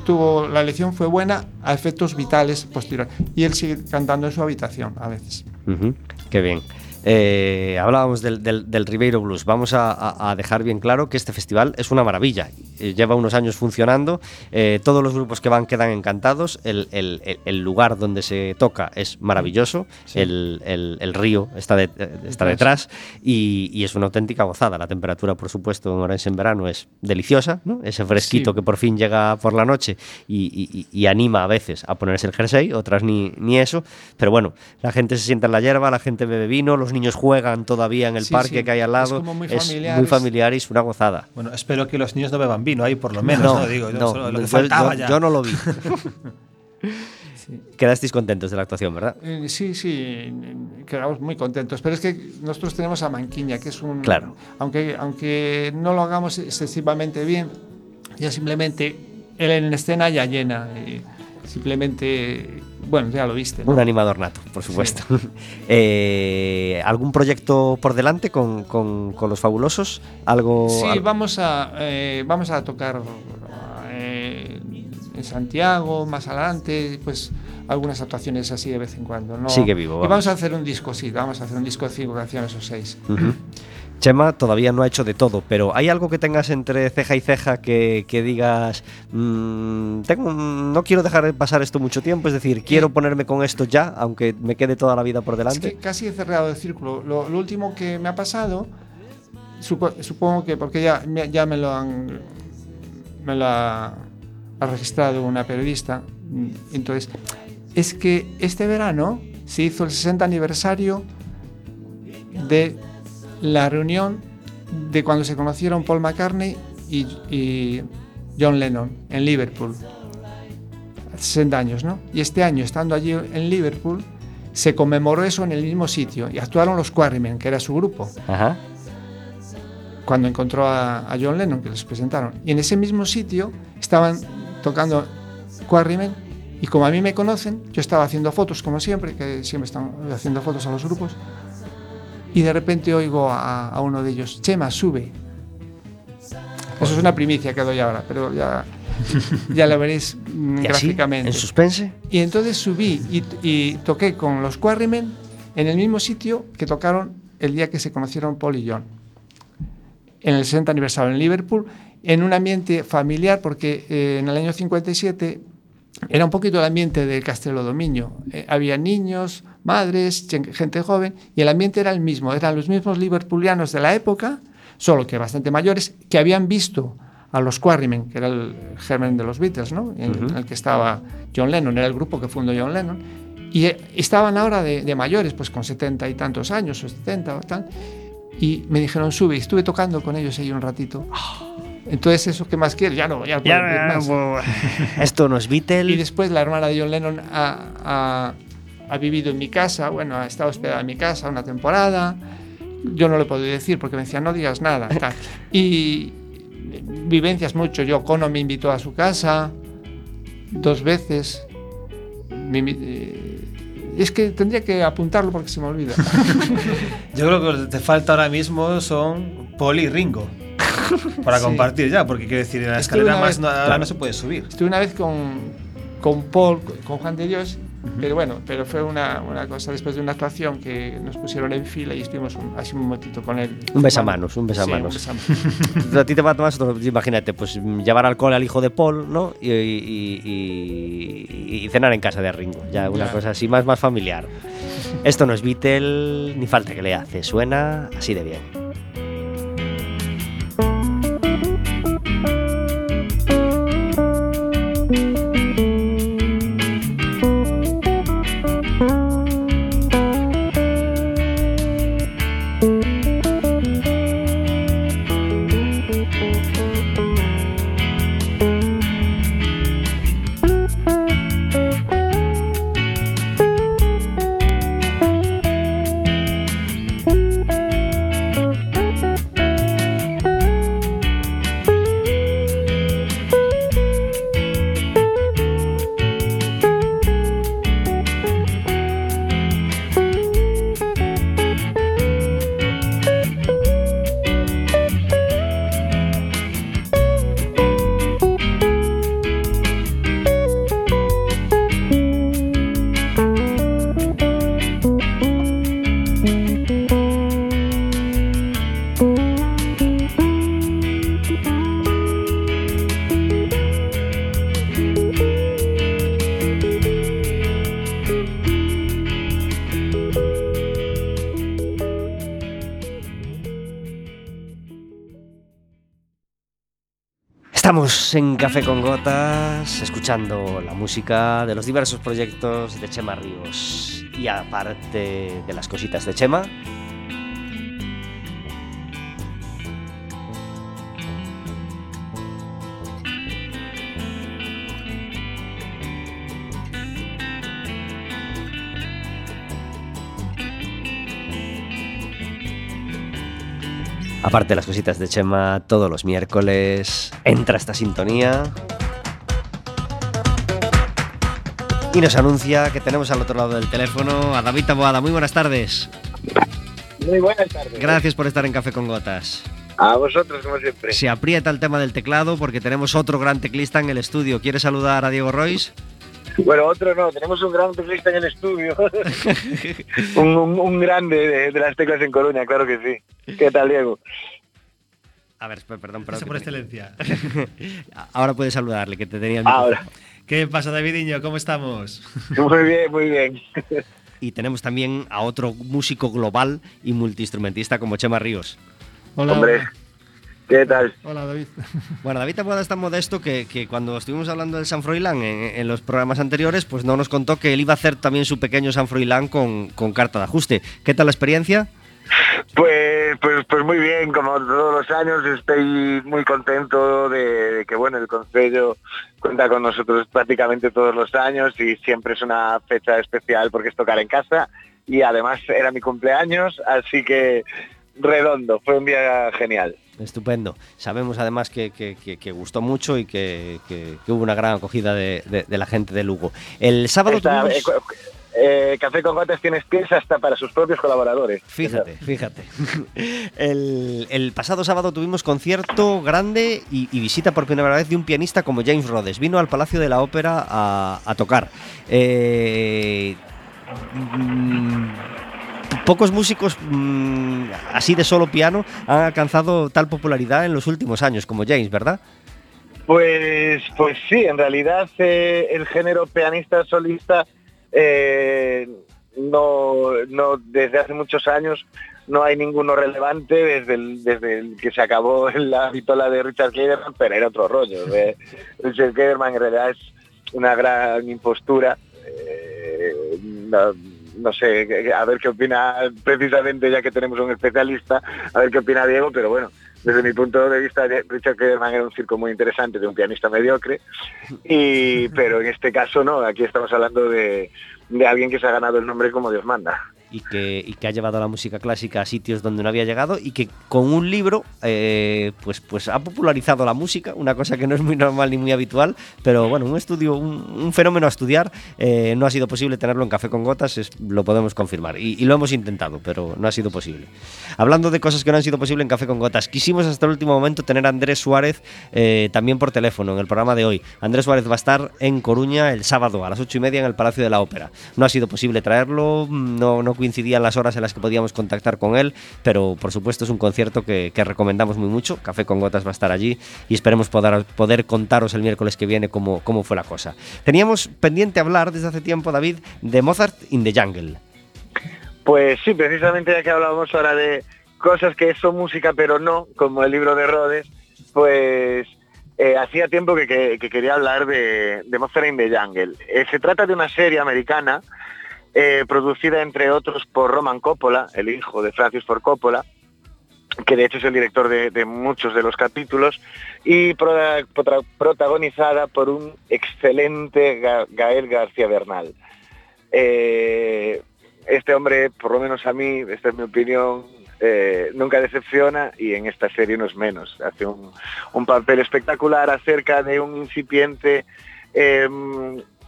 tuvo, la elección fue buena a efectos vitales posteriores. Y él sigue cantando en su habitación a veces. Ujú, Qué bien. Eh, hablábamos del, del, del Ribeiro Blues. Vamos a, a- a dejar bien claro que este festival es una maravilla. Eh, lleva unos años funcionando. eh, todos los grupos que van quedan encantados. El, el- el- lugar donde se toca es maravilloso. El, el- el río está, de- eh, está detrás. Y, y es una auténtica gozada. La temperatura, por supuesto, en Orense en verano es deliciosa. ¿no? Ese fresquito Sí. que por fin llega por la noche y, y- y- y anima a veces a ponerse el jersey, otras ni, ni eso. Pero bueno, la gente se sienta en la hierba, la gente bebe vino, los niños juegan todavía en el Sí, parque sí, que hay al es lado. como muy Es familiar, muy es- familiar y es una gozada. Bueno, espero que los niños no beban vino ahí, por lo menos, ¿no? Digo, yo, no, solo lo que faltaba yo- ya. yo no lo vi. [LAUGHS] Quedasteis contentos de la actuación, ¿verdad? Eh, sí, sí, eh, quedamos muy contentos. Pero es que nosotros tenemos a Manquiña, que es un. Claro. Aunque, aunque no lo hagamos excesivamente bien, ya simplemente él en escena ya llena. y simplemente. Bueno, ya lo viste. ¿no? Un animador nato, por supuesto. [LAUGHS] Eh, ¿Algún proyecto por delante con, con- con los fabulosos? ¿Algo? Sí, al- vamos a, eh, vamos a tocar eh, en Santiago, más adelante, pues algunas actuaciones así de vez en cuando. ¿no? Sigue vivo, Y vamos. vamos a hacer un disco, sí, vamos a hacer un disco de cinco canciones o seis. Ujú. [CLEARS THROAT] Chema todavía no ha hecho de todo, pero ¿hay algo que tengas entre ceja y ceja que, que digas, mm, tengo, no quiero dejar pasar esto mucho tiempo, es decir, quiero ponerme con esto ya, aunque me quede toda la vida por Es delante? que casi he cerrado el círculo. Lo, lo último que me ha pasado, supo- supongo que porque ya, me- ya me lo han me lo ha, ha registrado una periodista. mm, Entonces, es que este verano se hizo el 60 aniversario de la reunión de cuando se conocieron Paul McCartney y, y John Lennon en Liverpool. 60 años, ¿no? Y este año, estando allí en Liverpool, se conmemoró eso en el mismo sitio y actuaron los Quarrymen, que era su grupo, Ajá. cuando encontró a, a John Lennon, que les presentaron. Y en ese mismo sitio estaban tocando Quarrymen y como a mí me conocen, yo estaba haciendo fotos, como siempre, que siempre están haciendo fotos a los grupos, y de repente oigo a, a uno de ellos, Chema, sube. Eso es una primicia que doy ahora, pero ya, ya lo veréis mm, [LAUGHS] ¿Y así? gráficamente. ¿En suspense? Y entonces subí y, y toqué con los Quarrymen en el mismo sitio que tocaron el día que se conocieron Paul y John. En el 60 aniversario en Liverpool, en un ambiente familiar, porque eh, en el año 57 era un poquito el ambiente del Castelo Dominio. Eh, había niños, madres, gen- gente joven, y el ambiente era el mismo. Eran los mismos liverpulianos de la época, solo que bastante mayores, que habían visto a los Quarrymen, que era el germen de los Beatles, ¿no? en, en el que estaba John Lennon, era el grupo que fundó John Lennon. Y eh, estaban ahora de, de mayores, pues con setenta y tantos años, o 70 o tal. Y me dijeron, sube, y estuve tocando con ellos ahí un ratito. Entonces, ¿eso qué más quieres? Ya no, ya, no pedir más. Esto no es Y Beatle. después la hermana de John Lennon ha, ha- ha vivido en mi casa, bueno, ha estado hospedada en mi casa una temporada. Yo no le puedo decir porque me decía, no digas nada. tal. [LAUGHS] Y vivencias mucho. Yo, Cono me invitó a su casa dos veces. Me eh, es que tendría que apuntarlo porque se me olvida. [LAUGHS] Yo creo que lo que te falta ahora mismo son Poli y Ringo. Para [LAUGHS] Sí. compartir ya, porque quiero decir, en la Estuve escalera más vez- no, ahora no se puede subir. Estuve una vez con, con Paul, con Juan de Dios, pero bueno, pero fue una, una cosa después de una actuación que nos pusieron en fila y estuvimos un- así un momentito con él. Un besamanos, un besamanos. Sí, un besamanos. [LAUGHS] A ti te va esto, imagínate, pues llevar alcohol al hijo de Paul, ¿no? Y, y- y- y cenar en casa de Ringo. Ya una Ya. cosa así más, más familiar. Esto no es Beatle, ni falta que le hace. Suena así de bien. Estamos en Café con Gotas, escuchando la música de los diversos proyectos de Chema Ríos. Y aparte de las cositas de Chema, aparte de las cositas de Chema, todos los miércoles entra esta sintonía y nos anuncia que tenemos al otro lado del teléfono a David Taboada. Muy buenas tardes. Muy buenas tardes. Gracias por estar en Café con Gotas. A vosotros, como siempre. Se aprieta el tema del teclado porque tenemos otro gran teclista en el estudio. ¿Quieres saludar a Diego Royce? Bueno, otro no, tenemos un gran teclista en el estudio. [LAUGHS] un, un- un grande de, de las teclas en Coruña, claro que sí. ¿Qué tal, Diego? A ver, per- perdón, perdón. Por excelencia. [LAUGHS] Ahora puedes saludarle, que te tenía el Ahora. micrófono. ¿Qué pasa, Davidiño? ¿Cómo estamos? Muy bien, muy bien. Y tenemos también a otro músico global y multiinstrumentista como Chema Ríos. Hola, Hombre, ¿qué tal? hola David. [LAUGHS] Bueno, David Taboada es tan modesto que, que cuando estuvimos hablando del San Froilán en, en los programas anteriores, pues no nos contó que él iba a hacer también su pequeño San Froilán con, con carta de ajuste. ¿Qué tal la experiencia? Pues, pues, pues muy bien, como todos los años estoy muy contento de, de que bueno el Concello cuenta con nosotros prácticamente todos los años y siempre es una fecha especial porque es tocar en casa y además era mi cumpleaños, así que redondo, fue un día genial. Estupendo. Sabemos además que, que- que- que gustó mucho y que, hubo una gran acogida de, de- de la gente de Lugo. El sábado Esta- tuvimos... eh, eh, Café con Gotas tiene pies hasta para sus propios colaboradores. Fíjate, fíjate. [LAUGHS] El, el pasado sábado tuvimos concierto grande y, y visita por primera vez de un pianista como James Rhodes. Vino al Palacio de la Ópera a, a tocar. Eh, mm, pocos músicos mm, así de solo piano han alcanzado tal popularidad en los últimos años como James, ¿verdad? Pues, pues sí, en realidad eh, el género pianista solista eh, no, no desde hace muchos años no hay ninguno relevante desde el, desde el que se acabó [LAUGHS] la vitola de Richard Clayderman, pero era otro rollo. [LAUGHS] eh. Richard Clayderman en realidad es una gran impostura. eh, no, no sé, a ver qué opina precisamente ya que tenemos un especialista, a ver qué opina Diego, pero bueno, desde mi punto de vista, Richard Clayderman era un circo muy interesante de un pianista mediocre, y, pero en este caso no, aquí estamos hablando de, de alguien que se ha ganado el nombre como Dios manda. Y que, y que ha llevado la música clásica a sitios donde no había llegado y que con un libro eh, pues, pues ha popularizado la música, una cosa que no es muy normal ni muy habitual, pero bueno, un estudio, un, fenómeno a estudiar, eh, no ha sido posible tenerlo en Café con Gotas, lo podemos confirmar y, y lo hemos intentado, pero no ha sido posible. Hablando de cosas que no han sido posible en Café con Gotas, quisimos hasta el último momento tener a Andrés Suárez eh, también por teléfono en el programa de hoy. Andrés Suárez va a estar en Coruña el sábado a las ocho y media en el Palacio de la Ópera. No ha sido posible traerlo, no, no coincidían las horas en las que podíamos contactar con él, pero por supuesto es un concierto que, recomendamos muy mucho. Café con Gotas va a estar allí y esperemos poder, poder contaros el miércoles que viene cómo, cómo fue la cosa. Teníamos pendiente hablar desde hace tiempo, David, de Mozart in the Jungle. Pues sí, precisamente ya que hablábamos ahora de cosas que son música pero no, como el libro de Rhodes, pues eh, hacía tiempo que quería hablar de, de Mozart in the Jungle. Eh, se trata de una serie americana eh, producida entre otros por Roman Coppola, el hijo de Francis Ford Coppola, que de hecho es el director de, muchos de los capítulos, y protagonizada por un excelente Ga- Gael García Bernal. Eh, este hombre, por lo menos a mí, esta es mi opinión, eh, nunca decepciona y en esta serie no es menos. Hace un, papel espectacular acerca de un incipiente, eh,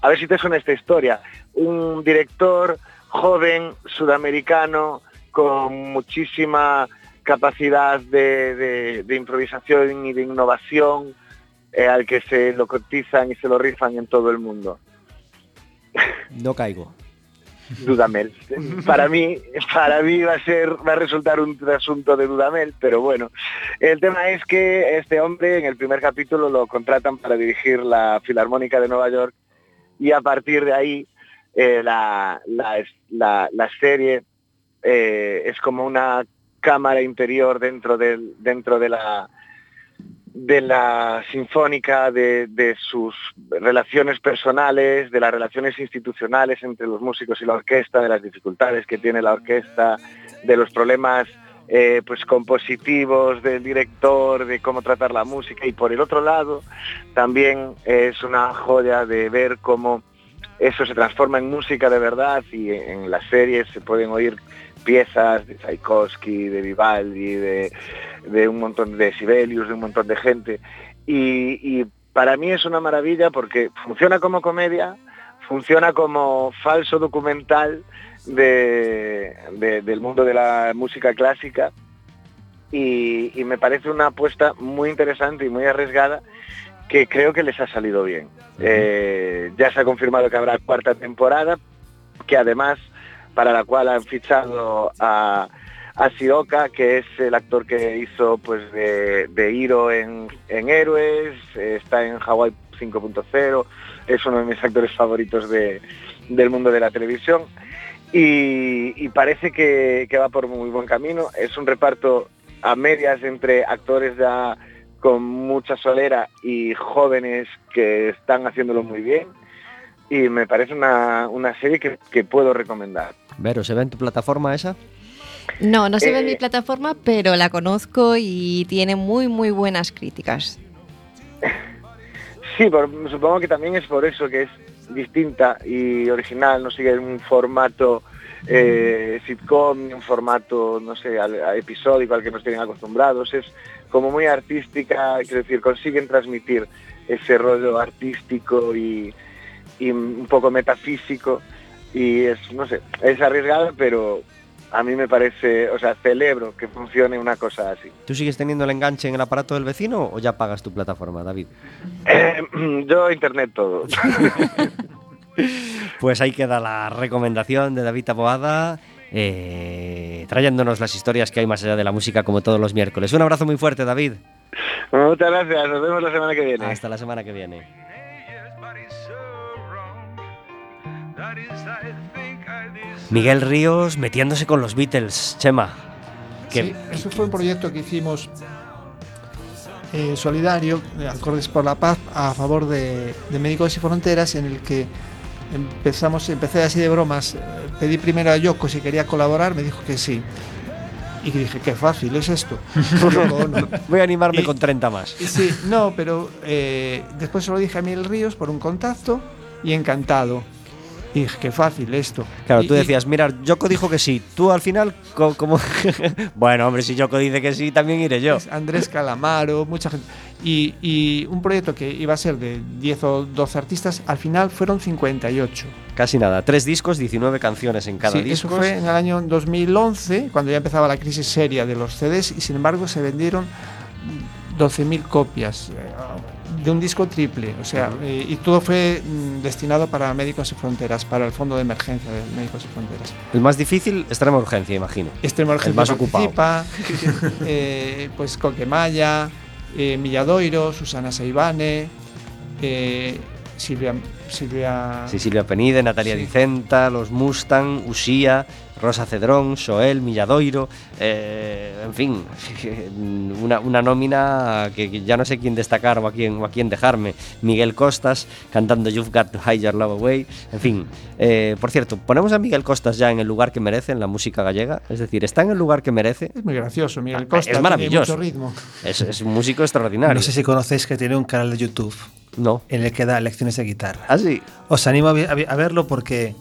a ver si te suena esta historia, un director joven sudamericano con muchísima capacidad de, de- de improvisación y de innovación eh, al que se lo cotizan y se lo rifan en todo el mundo. No caigo. Dudamel. Para mí, para mí va a ser, va a resultar un asunto de Dudamel, pero bueno. El tema es que este hombre en el primer capítulo lo contratan para dirigir la Filarmónica de Nueva York y a partir de ahí eh, la, la, la- serie eh, es como una cámara interior dentro del, dentro de la de la sinfónica, de, de sus relaciones personales, de las relaciones institucionales entre los músicos y la orquesta, de las dificultades que tiene la orquesta, de los problemas eh, pues compositivos del director, de cómo tratar la música y por el otro lado también es una joya de ver cómo eso se transforma en música de verdad y en las series se pueden oír piezas de Tchaikovsky, de Vivaldi, de, un montón de Sibelius, de un montón de gente. Y para mí es una maravilla porque funciona como comedia, funciona como falso documental de- de- del mundo de la música clásica y, y me parece una apuesta muy interesante y muy arriesgada que creo que les ha salido bien. Eh, ya se ha confirmado que habrá cuarta temporada, que además para la cual han fichado a, a Sioka, que es el actor que hizo pues de, de Hiro en, en Héroes, eh, está en Hawaii 5.0, es uno de mis actores favoritos de- del mundo de la televisión y, y parece que, que va por muy buen camino. Es un reparto a medias entre actores ya con mucha solera y jóvenes que están haciéndolo muy bien y me parece una, una serie que, que puedo recomendar. Vero, ¿se ve en tu plataforma esa? No, no se ve en Eh, mi plataforma, pero la conozco y tiene muy, muy buenas críticas. [LAUGHS] Sí, supongo que también es por eso que es distinta y original, no sigue un formato eh, sitcom, un formato, no sé, al- episódico al que nos tienen acostumbrados. Es como muy artística, quiero decir, consiguen transmitir ese rollo artístico y un poco metafísico y es, no sé, es arriesgada, pero a mí me parece, o sea, celebro que funcione una cosa así. ¿Tú sigues teniendo el enganche en el aparato del vecino o ya pagas tu plataforma, David? Eh, [CLEARS THROAT] yo internet todo. [LAUGHS] Pues ahí queda la recomendación de David Taboada, eh, trayéndonos las historias que hay más allá de la música como todos los miércoles. Un abrazo muy fuerte, David. Muchas gracias, nos vemos la semana que viene. Hasta la semana que viene. Miguel Ríos metiéndose con los Beatles, Chema. Que, Sí, eso fue un proyecto que hicimos eh, solidario, Acordes por la Paz, a favor de, de Médicos Sin Fronteras, en el que empezamos, empecé así de bromas. Pedí primero a Yoko si quería colaborar, me dijo que sí. Y dije, qué fácil es esto. [LAUGHS] Yoko Ono. Voy a animarme Y- con 30 más. Y Sí, no, pero eh, después se lo dije a Miguel Ríos por un contacto y encantado. Y qué fácil esto. Claro, Y- tú y- decías, mira, Yoko dijo que sí. Tú al final, co- como. [LAUGHS] bueno, hombre, si Yoko dice que sí, también iré yo. Es Andrés Calamaro, mucha gente. Y, y un proyecto que iba a ser de 10 o 12 artistas, al final fueron 58. Casi nada. Tres discos, 19 canciones en cada Sí, disco. eso fue en el año 2011, cuando ya empezaba la crisis seria de los CDs, y sin embargo se vendieron 12.000 copias eh, de un disco triple. O sea, eh, y todo fue mm, destinado para Médicos Sin Fronteras, para el Fondo de Emergencia de Médicos Sin Fronteras. El más difícil, extrema urgencia, imagino. Extremo El más ocupado. [LAUGHS] eh, pues Coquemaya, eh, Milladoiro, Susana Seibane, eh, Silvia, Silvia Sí, Silvia Penide, Natalia Sí. Dicenta, Los Mustang, Usía, Rosa Cedrón, Soel, Milladoiro, eh, en fin, [LAUGHS] una, una nómina que, que ya no sé quién destacar o a quién, o a quién dejarme. Miguel Costas cantando You've Got to Hide Your Love Away, en fin. eh, por cierto, ponemos a Miguel Costas ya en el lugar que merece en la música gallega, es decir, está en el lugar que merece, es muy gracioso, Miguel Ah, Costa, es maravilloso. tiene mucho ritmo. es, es un músico extraordinario. No sé si conocéis que tiene un canal de YouTube No. en el que da lecciones de guitarra. Ah, sí. Os animo a verlo porque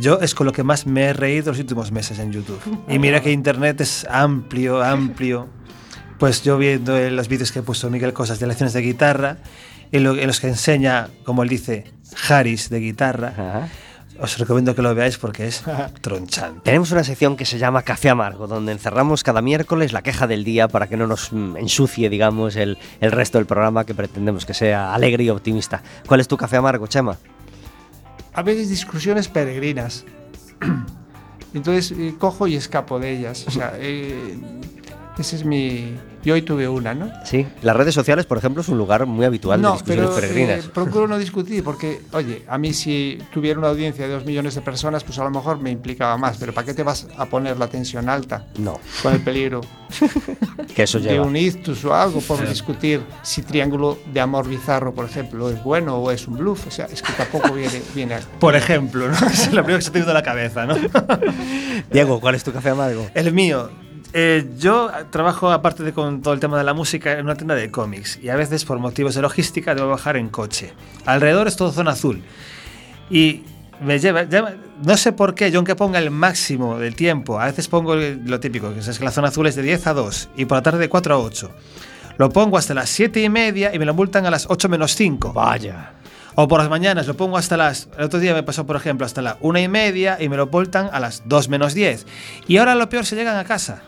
yo es con lo que más me he reído los últimos meses en YouTube. Y mira que Internet es amplio, amplio. Pues yo viendo eh, los vídeos que he puesto Miguel Cosas de lecciones de guitarra, en, lo- en los que enseña, como él dice, Haris de guitarra, Ajá. os recomiendo que lo veáis porque es tronchante. Tenemos una sección que se llama Café Amargo, donde encerramos cada miércoles la queja del día para que no nos mm, ensucie, digamos, el, el resto del programa que pretendemos que sea alegre y optimista. ¿Cuál es tu café amargo, Chema? A veces discusiones peregrinas. [CLEARS THROAT] Entonces eh, cojo y escapo de ellas. O sea, eh, ese es mi... Yo hoy tuve una, ¿no? Sí. Las redes sociales, por ejemplo, es un lugar muy habitual de No, discusiones pero peregrinas. eh, procuro no discutir porque, oye, a mí si tuviera una audiencia de dos millones de personas, pues a lo mejor me implicaba más. Pero ¿para qué te vas a poner la tensión alta No, con el peligro [LAUGHS] que eso de lleva. un ictus o algo por discutir si Triángulo de Amor Bizarro, por ejemplo, es bueno o es un bluff? O sea, es que tampoco viene, viene a- Por ejemplo, ¿no? [LAUGHS] es lo primero que se te viene a la cabeza, ¿no? Diego, ¿cuál es tu café amargo? El mío. Eh, yo trabajo, aparte de con todo el tema de la música, en una tienda de cómics. Y a veces, por motivos de logística, debo bajar en coche. Alrededor es todo zona azul. Y me lleva, lleva- no sé por qué, yo aunque ponga el máximo del tiempo, a veces pongo lo típico, que es que la zona azul es de 10 a 2 y por la tarde de 4 a 8. Lo pongo hasta las 7 y media y me lo multan a las 8 menos 5. Vaya. O por las mañanas lo pongo hasta las. El otro día me pasó, por ejemplo, hasta la una y media y me lo multan a las 2 menos 10. Y ahora lo peor se llegan a casa.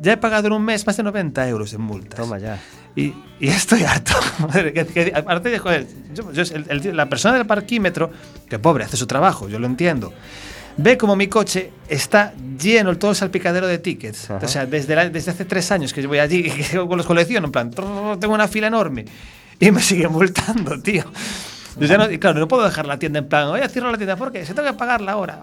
Ya he pagado en un mes más de 90 euros en multas. Toma ya. Y, y [LAUGHS] estoy harto. Joder, que- que- aparte de, joder, yo- yo- el- el- la persona del parquímetro, que pobre, hace su trabajo, yo lo entiendo. Ve como mi coche está lleno, todo el salpicadero de tickets. Ajá. O sea, desde, la- desde hace tres años que yo voy allí y [LAUGHS] que los colecciono, en plan, tengo una fila enorme. Y me sigue multando, tío. Ya no, claro, no puedo dejar la tienda en plan, oye, cierro la tienda porque se tengo que pagarla ahora.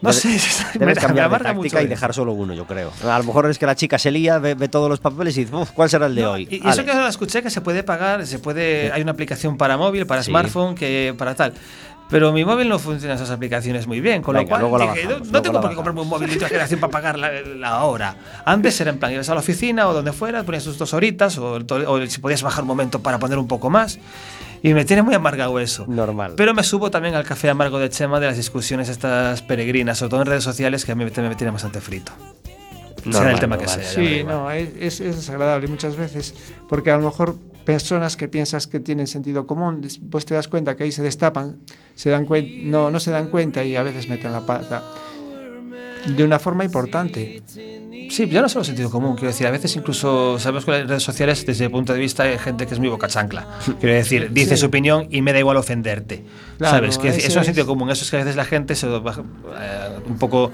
No Debe- sé, [LAUGHS] me, Debes me cambiar de táctica mucho y eso. dejar solo uno, yo creo. A lo mejor es que la chica se lía, ve, ve todos los papeles y dice, "Uf, ¿cuál será el de No, hoy? Y, Ale. eso que ahora escuché que se puede pagar, se puede, hay una aplicación para móvil, para Sí. smartphone, que para tal. Pero mi móvil no funciona esas aplicaciones muy bien, con Venga, lo la cual dije, no, bajamos, no luego tengo la por qué comprarme un móvil de generación para pagar la, la hora. Antes era en plan, ibas a la oficina o donde fuera, ponías tus dos horitas o, o si podías bajar un momento para poner un poco más. Y me tiene muy amargado eso. Normal. Pero me subo también al café amargo de Chema de las discusiones estas peregrinas, sobre todo en redes sociales, que a mí me, me tiene bastante frito. Normal, el tema que normal. sea. me da Sí, no, es, es- es desagradable muchas veces porque a lo mejor personas que piensas que tienen sentido común, pues te das cuenta que ahí se destapan, se dan no, no se dan cuenta y a veces meten la pata de una forma importante. Sí, ya no solo sentido común, quiero decir, a veces incluso sabemos que las redes sociales desde el punto de vista hay gente que es muy boca chancla. Quiero decir, dice Sí. su opinión y me da igual ofenderte. Claro, ¿Sabes? Ese eso es sentido común, eso es que a veces la gente se baja, eh, un poco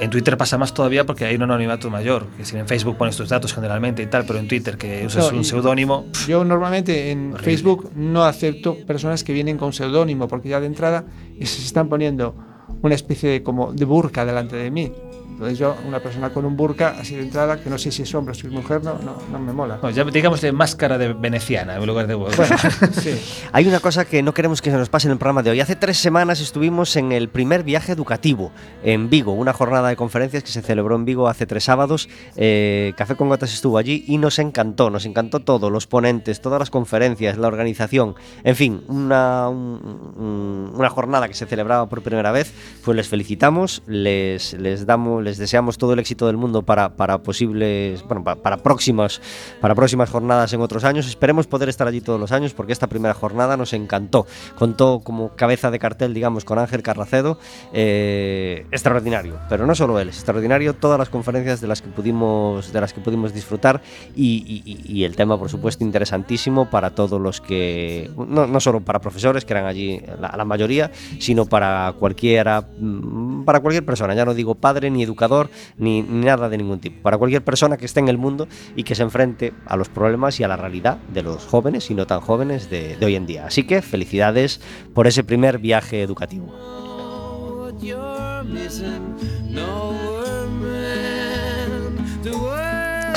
en Twitter pasa más todavía porque hay un anonimato mayor, que si en Facebook pones tus datos generalmente y tal, pero en Twitter que usas No, un seudónimo, Yo normalmente en Horrible. Facebook no acepto personas que vienen con seudónimo porque ya de entrada se están poniendo una especie de como de burka delante de mí. Entonces yo, una persona con un burka así de entrada, que no sé si es hombre o si es mujer, no, no, no me mola. no, ya digamos de máscara de veneciana en lugar de Bueno, [LAUGHS] sí. Hay una cosa que no queremos que se nos pase en el programa de hoy. Hace tres semanas estuvimos en el primer viaje educativo en Vigo, una jornada de conferencias que se celebró en Vigo hace tres sábados. Eh, Café con Gotas estuvo allí y nos encantó, nos encantó todo, los ponentes, todas las conferencias, la organización, en fin, una, un- un- una jornada que se celebraba por primera vez. Pues les felicitamos, les, les damos, les deseamos todo el éxito del mundo para, para posibles, bueno, pa- para, próximas, para próximas jornadas en otros años. Esperemos poder estar allí todos los años porque esta primera jornada nos encantó. Contó como cabeza de cartel, digamos, con Ángel Carracedo, eh, extraordinario. Pero no solo él, es extraordinario todas las conferencias de las que pudimos, de las que pudimos disfrutar y, y- y el tema, por supuesto, interesantísimo para todos los que, no, no solo para profesores, que eran allí la, la mayoría, sino para cualquiera, mm, para cualquier persona. Ya no digo padre ni educador ni, ni nada de ningún tipo. Para cualquier persona que esté en el mundo y que se enfrente a los problemas y a la realidad de los jóvenes y no tan jóvenes de, de hoy en día. Así que felicidades por ese primer viaje educativo.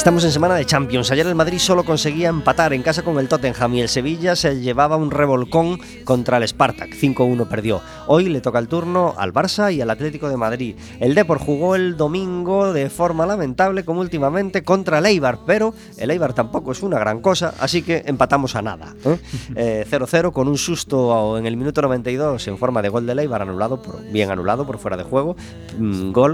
Estamos en semana de Champions. Ayer el Madrid solo conseguía empatar en casa con el Tottenham y el Sevilla se llevaba un revolcón contra el Spartak. 5-1 perdió. Hoy le toca el turno al Barça y al Atlético de Madrid. El Depor jugó el domingo de forma lamentable como últimamente contra el Eibar, pero el Eibar tampoco es una gran cosa, así que empatamos a nada. ¿eh? [LAUGHS] Eh, 0-0 con un susto en el minuto 92 en forma de gol del Eibar anulado, por, bien anulado por fuera de juego. Mm, gol